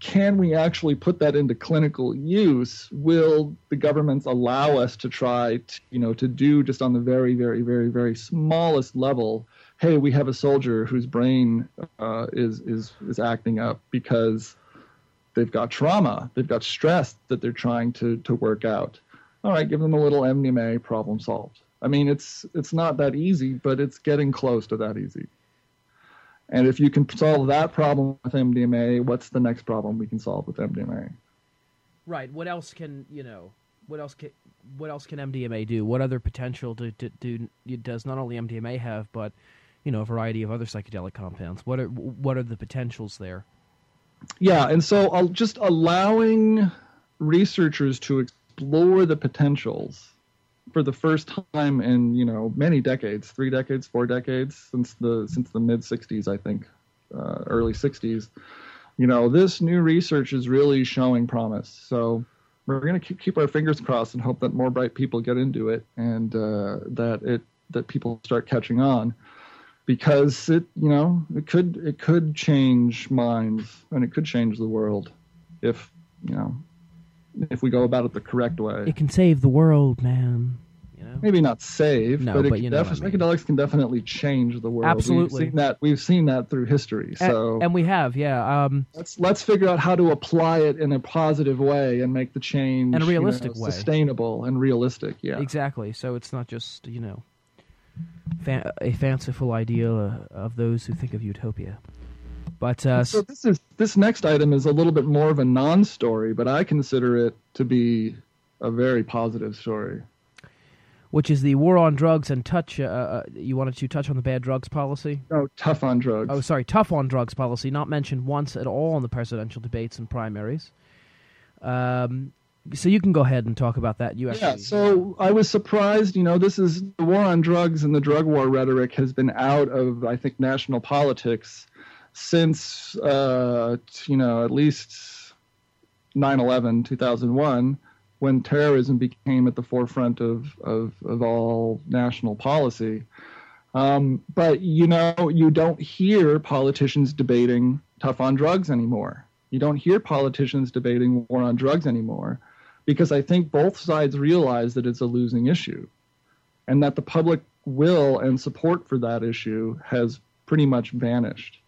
can we actually put that into clinical use will the governments allow us to try to, you know to do just on the very very very very smallest level hey, we have a soldier whose brain uh, is is is acting up because they've got trauma, they've got stress that they're trying to to work out. All right, give them a little MDMA, problem solved. I mean, it's it's not that easy, but it's getting close to that easy. And if you can solve that problem with MDMA, what's the next problem we can solve with MDMA? Right. What else can you know? What else can what else can MDMA do? What other potential do, do, do does not only MDMA have, but you know a variety of other psychedelic compounds. What are what are the potentials there? Yeah, and so I'll just allowing researchers to explore the potentials for the first time in you know many decades, three decades, four decades since the since the mid '60s, I think, uh, early '60s. You know, this new research is really showing promise. So we're going to keep our fingers crossed and hope that more bright people get into it and uh, that it that people start catching on because it you know it could it could change minds and it could change the world if you know if we go about it the correct way. It can save the world, man. You know? Maybe not save, no, but, but you know def- I mean. psychedelics can definitely change the world. Absolutely, we've seen that. We've seen that through history. So, and, and we have, yeah. Um, let's let's figure out how to apply it in a positive way and make the change in a realistic you know, way, sustainable and realistic. Yeah, exactly. So it's not just you know fa- a fanciful ideal uh, of those who think of utopia. But uh, so this is this next item is a little bit more of a non-story, but I consider it to be a very positive story. Which is the war on drugs and touch. Uh, uh, you wanted to touch on the bad drugs policy? Oh, tough on drugs. Oh, sorry, tough on drugs policy, not mentioned once at all in the presidential debates and primaries. Um, so you can go ahead and talk about that. You actually, yeah. So I was surprised. You know, this is the war on drugs and the drug war rhetoric has been out of I think national politics since uh, you know at least 9/11, 2001, when terrorism became at the forefront of of, of all national policy. Um, but you know, you don't hear politicians debating tough on drugs anymore. You don't hear politicians debating war on drugs anymore because I think both sides realize that it's a losing issue and that the public will and support for that issue has pretty much vanished.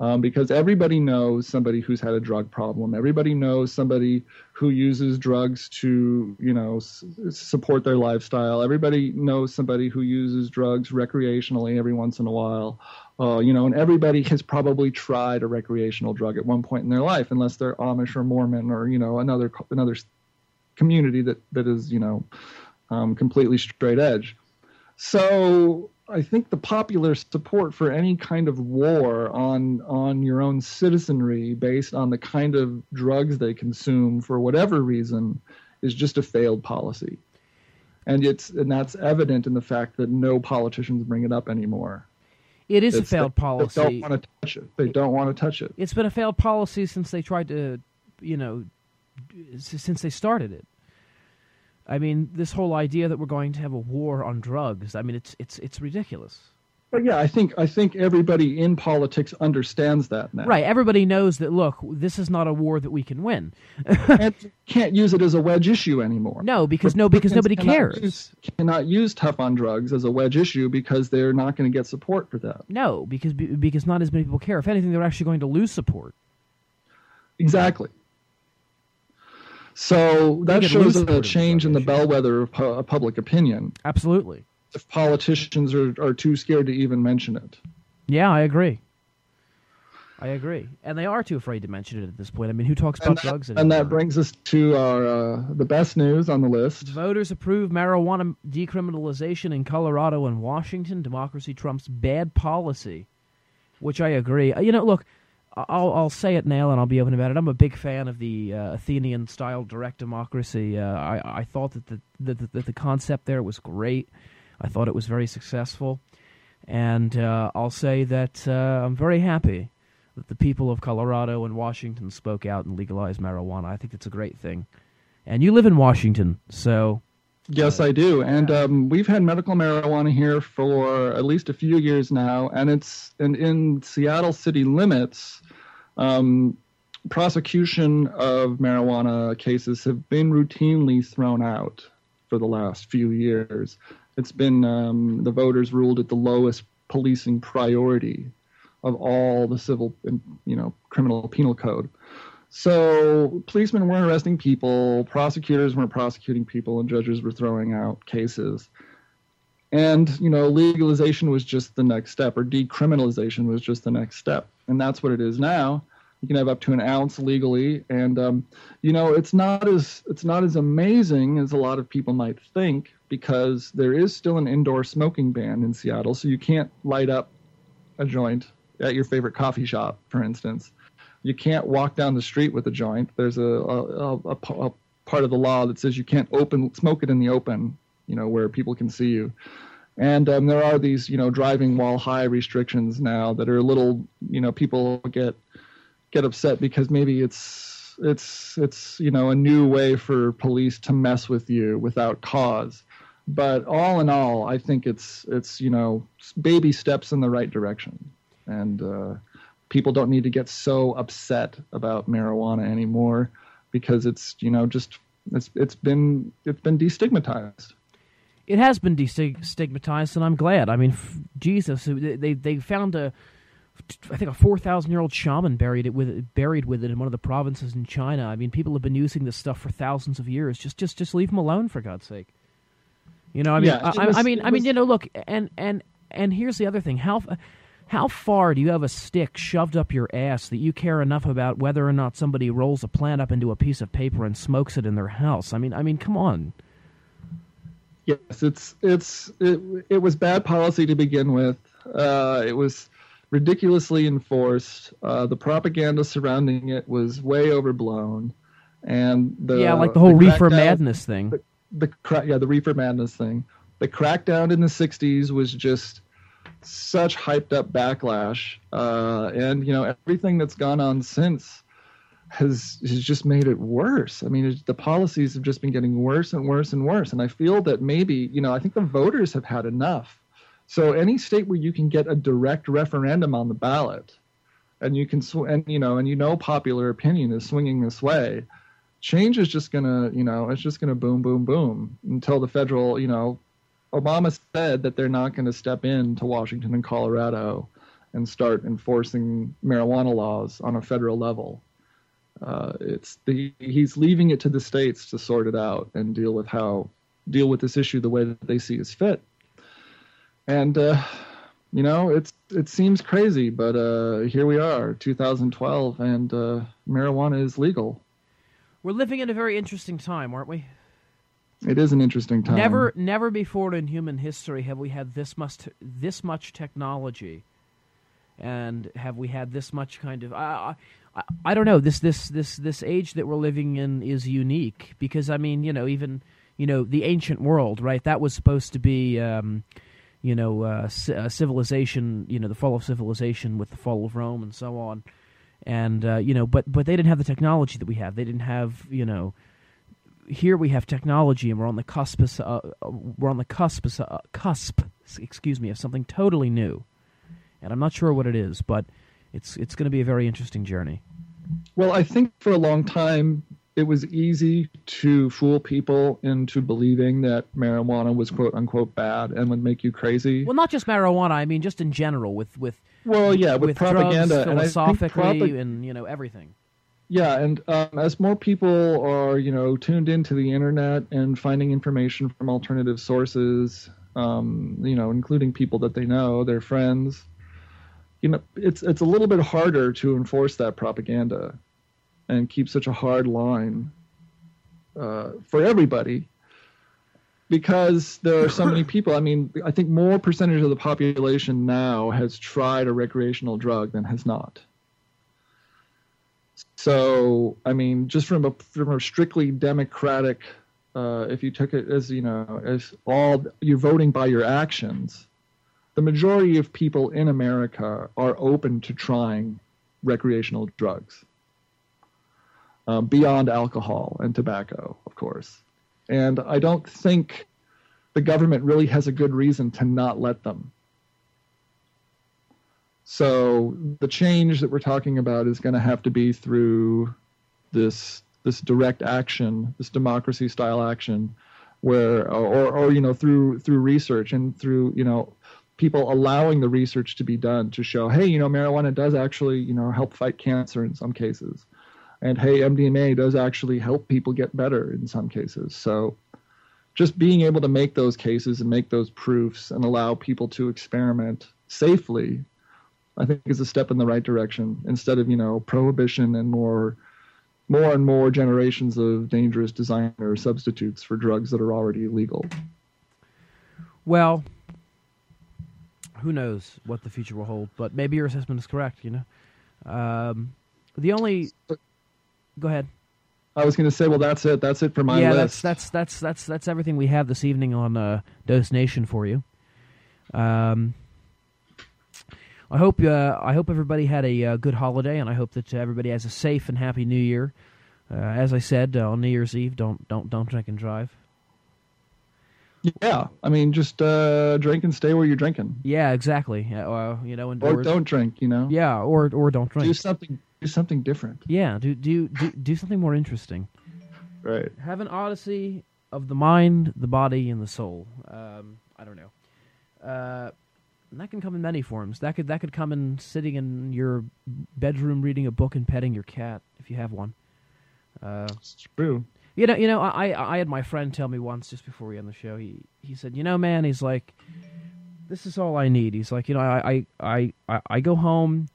Um, because everybody knows somebody who's had a drug problem. Everybody knows somebody who uses drugs to, you know, s- support their lifestyle. Everybody knows somebody who uses drugs recreationally every once in a while. Uh, you know, and everybody has probably tried a recreational drug at one point in their life, unless they're Amish or Mormon or you know another another community that that is you know um, completely straight edge. So I think the popular support for any kind of war on on your own citizenry based on the kind of drugs they consume for whatever reason is just a failed policy. And it's and that's evident in the fact that no politicians bring it up anymore. it is a failed they, policy. They don't want to touch it. They don't want to touch it. it's been a failed policy since they tried to, you know, since they started it. I mean, this whole idea that we're going to have a war on drugs. I mean, it's it's it's ridiculous. But yeah, I think I think everybody in politics understands that now. Right? Everybody knows that. Look, this is not a war that we can win. and can't use it as a wedge issue anymore. No, because no, because nobody Republicans cares. Cannot use, cannot use tough on drugs as a wedge issue because they're not going to get support for that. No, because because not as many people care. If anything, they're actually going to lose support. Exactly. So that shows a support of the change in the bellwether of pu- public opinion. Absolutely. If politicians are, are too scared to even mention it. Yeah, I agree. I agree, and they are too afraid to mention it at this point. I mean, who talks about and that, drugs anymore? And that brings us to our uh, the best news on the list. Voters approve marijuana decriminalization in Colorado and Washington. Democracy trumps bad policy, which I agree. Uh, You know, look, I'll I'll say it now, and I'll be open about it. I'm a big fan of the uh, Athenian style direct democracy. Uh, I I thought that the, that the that the concept there was great. I thought it was very successful, and uh, I'll say that uh, I'm very happy that the people of Colorado and Washington spoke out and legalized marijuana. I think that's a great thing. And you live in Washington, so Yes, I do, and um, we've had medical marijuana here for at least a few years now, and it's and in Seattle city limits, um, prosecution of marijuana cases have been routinely thrown out for the last few years. It's been um, the voters ruled it the lowest policing priority of all the civil, and you know, criminal penal code. So policemen weren't arresting people, prosecutors weren't prosecuting people, and judges were throwing out cases. And you know, legalization was just the next step, or decriminalization was just the next step, and that's what it is now. You can have up to an ounce legally, and um, you know, it's not as it's not as amazing as a lot of people might think because there is still an indoor smoking ban in Seattle, so you can't light up a joint at your favorite coffee shop, for instance you can't walk down the street with a joint. There's a, a, a, a, part of the law that says you can't open smoke it in the open, you know, where people can see you. And um, there are these, you know, driving while high restrictions now that are a little, you know, people get get upset because maybe it's it's it's you know a new way for police to mess with you without cause. But all in all, I think it's it's you know baby steps in the right direction, and. Uh, people don't need to get so upset about marijuana anymore because it's you know just it's it's been it's been destigmatized it has been destigmatized and i'm glad i mean f- jesus they they found a I think a four thousand year old shaman buried it with it, buried with it in one of the provinces in China. I mean, people have been using this stuff for thousands of years. Just, just, just leave them alone for God's sake. You know, I mean, Yeah, I, was- I mean, it I mean, you know, look, and and and here's the other thing: how how far do you have a stick shoved up your ass that you care enough about whether or not somebody rolls a plant up into a piece of paper and smokes it in their house? I mean, I mean, come on. Yes, it's it's it, it was bad policy to begin with. Uh, it was ridiculously enforced. Uh, the propaganda surrounding it was way overblown, and the yeah, like the whole reefer madness thing. The, the yeah the reefer madness thing. The crackdown in the '60s was just such hyped up backlash, uh, and you know everything that's gone on since has has just made it worse. I mean, the policies have just been getting worse and worse and worse. And I feel that maybe you know I think the voters have had enough. So any state where you can get a direct referendum on the ballot, and you can sw- and you know and you know popular opinion is swinging this way, change is just gonna you know it's just gonna boom boom boom until the federal you know Obama said that they're not going to step in to Washington and Colorado and start enforcing marijuana laws on a federal level. Uh, it's the he's leaving it to the states to sort it out and deal with how deal with this issue the way that they see is fit. And uh, you know, it's it seems crazy, but uh, here we are, 2012, and uh, marijuana is legal. We're living in a very interesting time, aren't we? It is an interesting time. Never, never before in human history have we had this much, this much technology, and have we had this much kind of. I, I, I don't know. This, this, this, this age that we're living in is unique because I mean, you know, even you know the ancient world, right? That was supposed to be. Um, you know, uh, ci- uh, civilization, you know, the fall of civilization with the fall of Rome and so on. And, uh, you know, but, but they didn't have the technology that we have. They didn't have, you know, here we have technology and we're on the cusp, of- uh, uh, we're on the cusp, uh, cusp, excuse me, of something totally new. And I'm not sure what it is, but it's, it's going to be a very interesting journey. Well, I think for a long time it was easy to fool people into believing that marijuana was quote unquote bad and would make you crazy. Well, not just marijuana. I mean, just in general with, with, Well, yeah, with, with propaganda drugs, and philosophically propa- and, you know, everything. Yeah, and um, as more people are, you know, tuned into the internet and finding information from alternative sources, um, you know, including people that they know, their friends, you know, it's it's a little bit harder to enforce that propaganda and keep such a hard line uh, for everybody because there are so many people. I mean, I think more percentage of the population now has tried a recreational drug than has not. So, I mean, just from a from a strictly democratic, uh, if you took it as you know, as all you're voting by your actions, the majority of people in America are open to trying recreational drugs um, beyond alcohol and tobacco, of course. And I don't think the government really has a good reason to not let them. So the change that we're talking about is going to have to be through this this direct action, this democracy style action, where or or you know through through research and through you know people allowing the research to be done to show, hey, you know, marijuana does actually, you know, help fight cancer in some cases. And hey, MDMA does actually help people get better in some cases. So just being able to make those cases and make those proofs and allow people to experiment safely, I think is a step in the right direction instead of, you know, prohibition and more more and more generations of dangerous designer substitutes for drugs that are already illegal. Well, who knows what the future will hold? But maybe your assessment is correct. You know, um, the only. Go ahead. I was going to say, well, that's it. That's it for my yeah, list. that's that's that's that's that's everything we have this evening on uh, Dose Nation for you. Um, I hope uh, I hope everybody had a uh, good holiday, and I hope that everybody has a safe and happy New Year. Uh, as I said uh, on New Year's Eve, don't don't don't drink and drive. Yeah, I mean, just uh, drink and stay where you're drinking. Yeah, exactly. Uh, you know, indoors. or don't drink. You know. Yeah, or or don't drink. Do something. Do something different. Yeah, do do do, do something more interesting. Right. Have an odyssey of the mind, the body, and the soul. Um, I don't know. Uh, that can come in many forms. That could that could come in sitting in your bedroom reading a book and petting your cat if you have one. Uh, it's true. You know, you know, I I had my friend tell me once just before we end the show. He he said, you know, man, he's like, this is all I need. He's like, you know, I I I, I go home.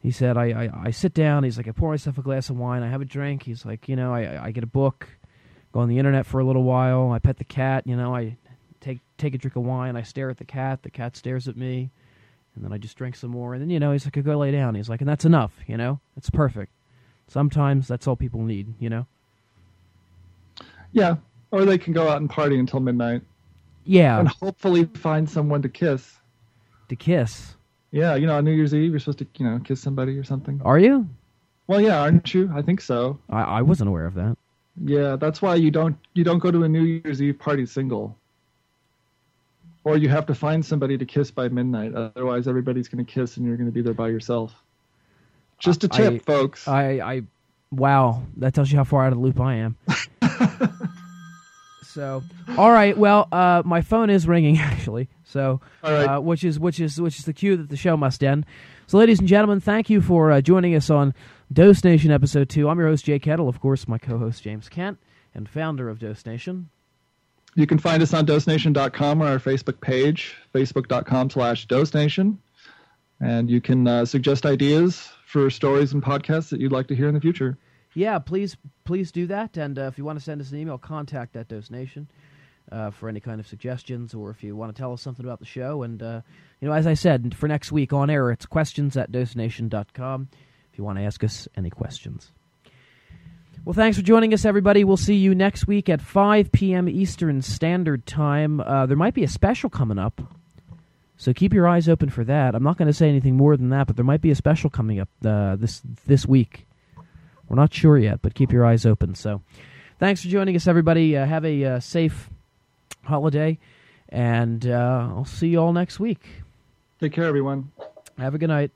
He said, I, I I sit down. He's like, I pour myself a glass of wine. I have a drink. He's like, you know, I I get a book, go on the internet for a little while. I pet the cat. You know, I take take a drink of wine. I stare at the cat. The cat stares at me, and then I just drink some more. And then you know, he's like, go lay down. He's like, and that's enough. You know, it's perfect. Sometimes that's all people need. You know. Yeah, or they can go out and party until midnight. Yeah, and hopefully find someone to kiss. To kiss. Yeah, you know, on New Year's Eve, you're supposed to, you know, kiss somebody or something. Are you? Well, yeah, aren't you? I think so. I, I wasn't aware of that. Yeah, that's why you don't you don't go to a New Year's Eve party single. Or you have to find somebody to kiss by midnight. Otherwise, everybody's going to kiss, and you're going to be there by yourself. Just a tip, I, folks. I, I, wow, that tells you how far out of the loop I am. so, all right. Well, uh, my phone is ringing actually. So, uh, which is which is which is the cue that the show must end. So, ladies and gentlemen, thank you for uh, joining us on Dose Nation episode two. I'm your host Jay Kettle, of course, my co-host James Kent, and founder of Dose Nation. You can find us on dosenation.com or our Facebook page, facebook.com slash dosenation. And you can uh, suggest ideas for stories and podcasts that you'd like to hear in the future yeah, please please do that. And uh, if you want to send us an email, contact at dosenation uh, for any kind of suggestions, or if you want to tell us something about the show. And uh, you know, as I said, for next week on air, it's questions at dosenation.com. If you want to ask us any questions. Well, thanks for joining us, everybody. We'll see you next week at 5 p.m. Eastern Standard Time. Uh, there might be a special coming up. So keep your eyes open for that. I'm not going to say anything more than that, but there might be a special coming up uh, this this week. We're not sure yet, but keep your eyes open. So, thanks for joining us, everybody. Uh, have a uh, safe holiday, and uh, I'll see you all next week. Take care, everyone. Have a good night.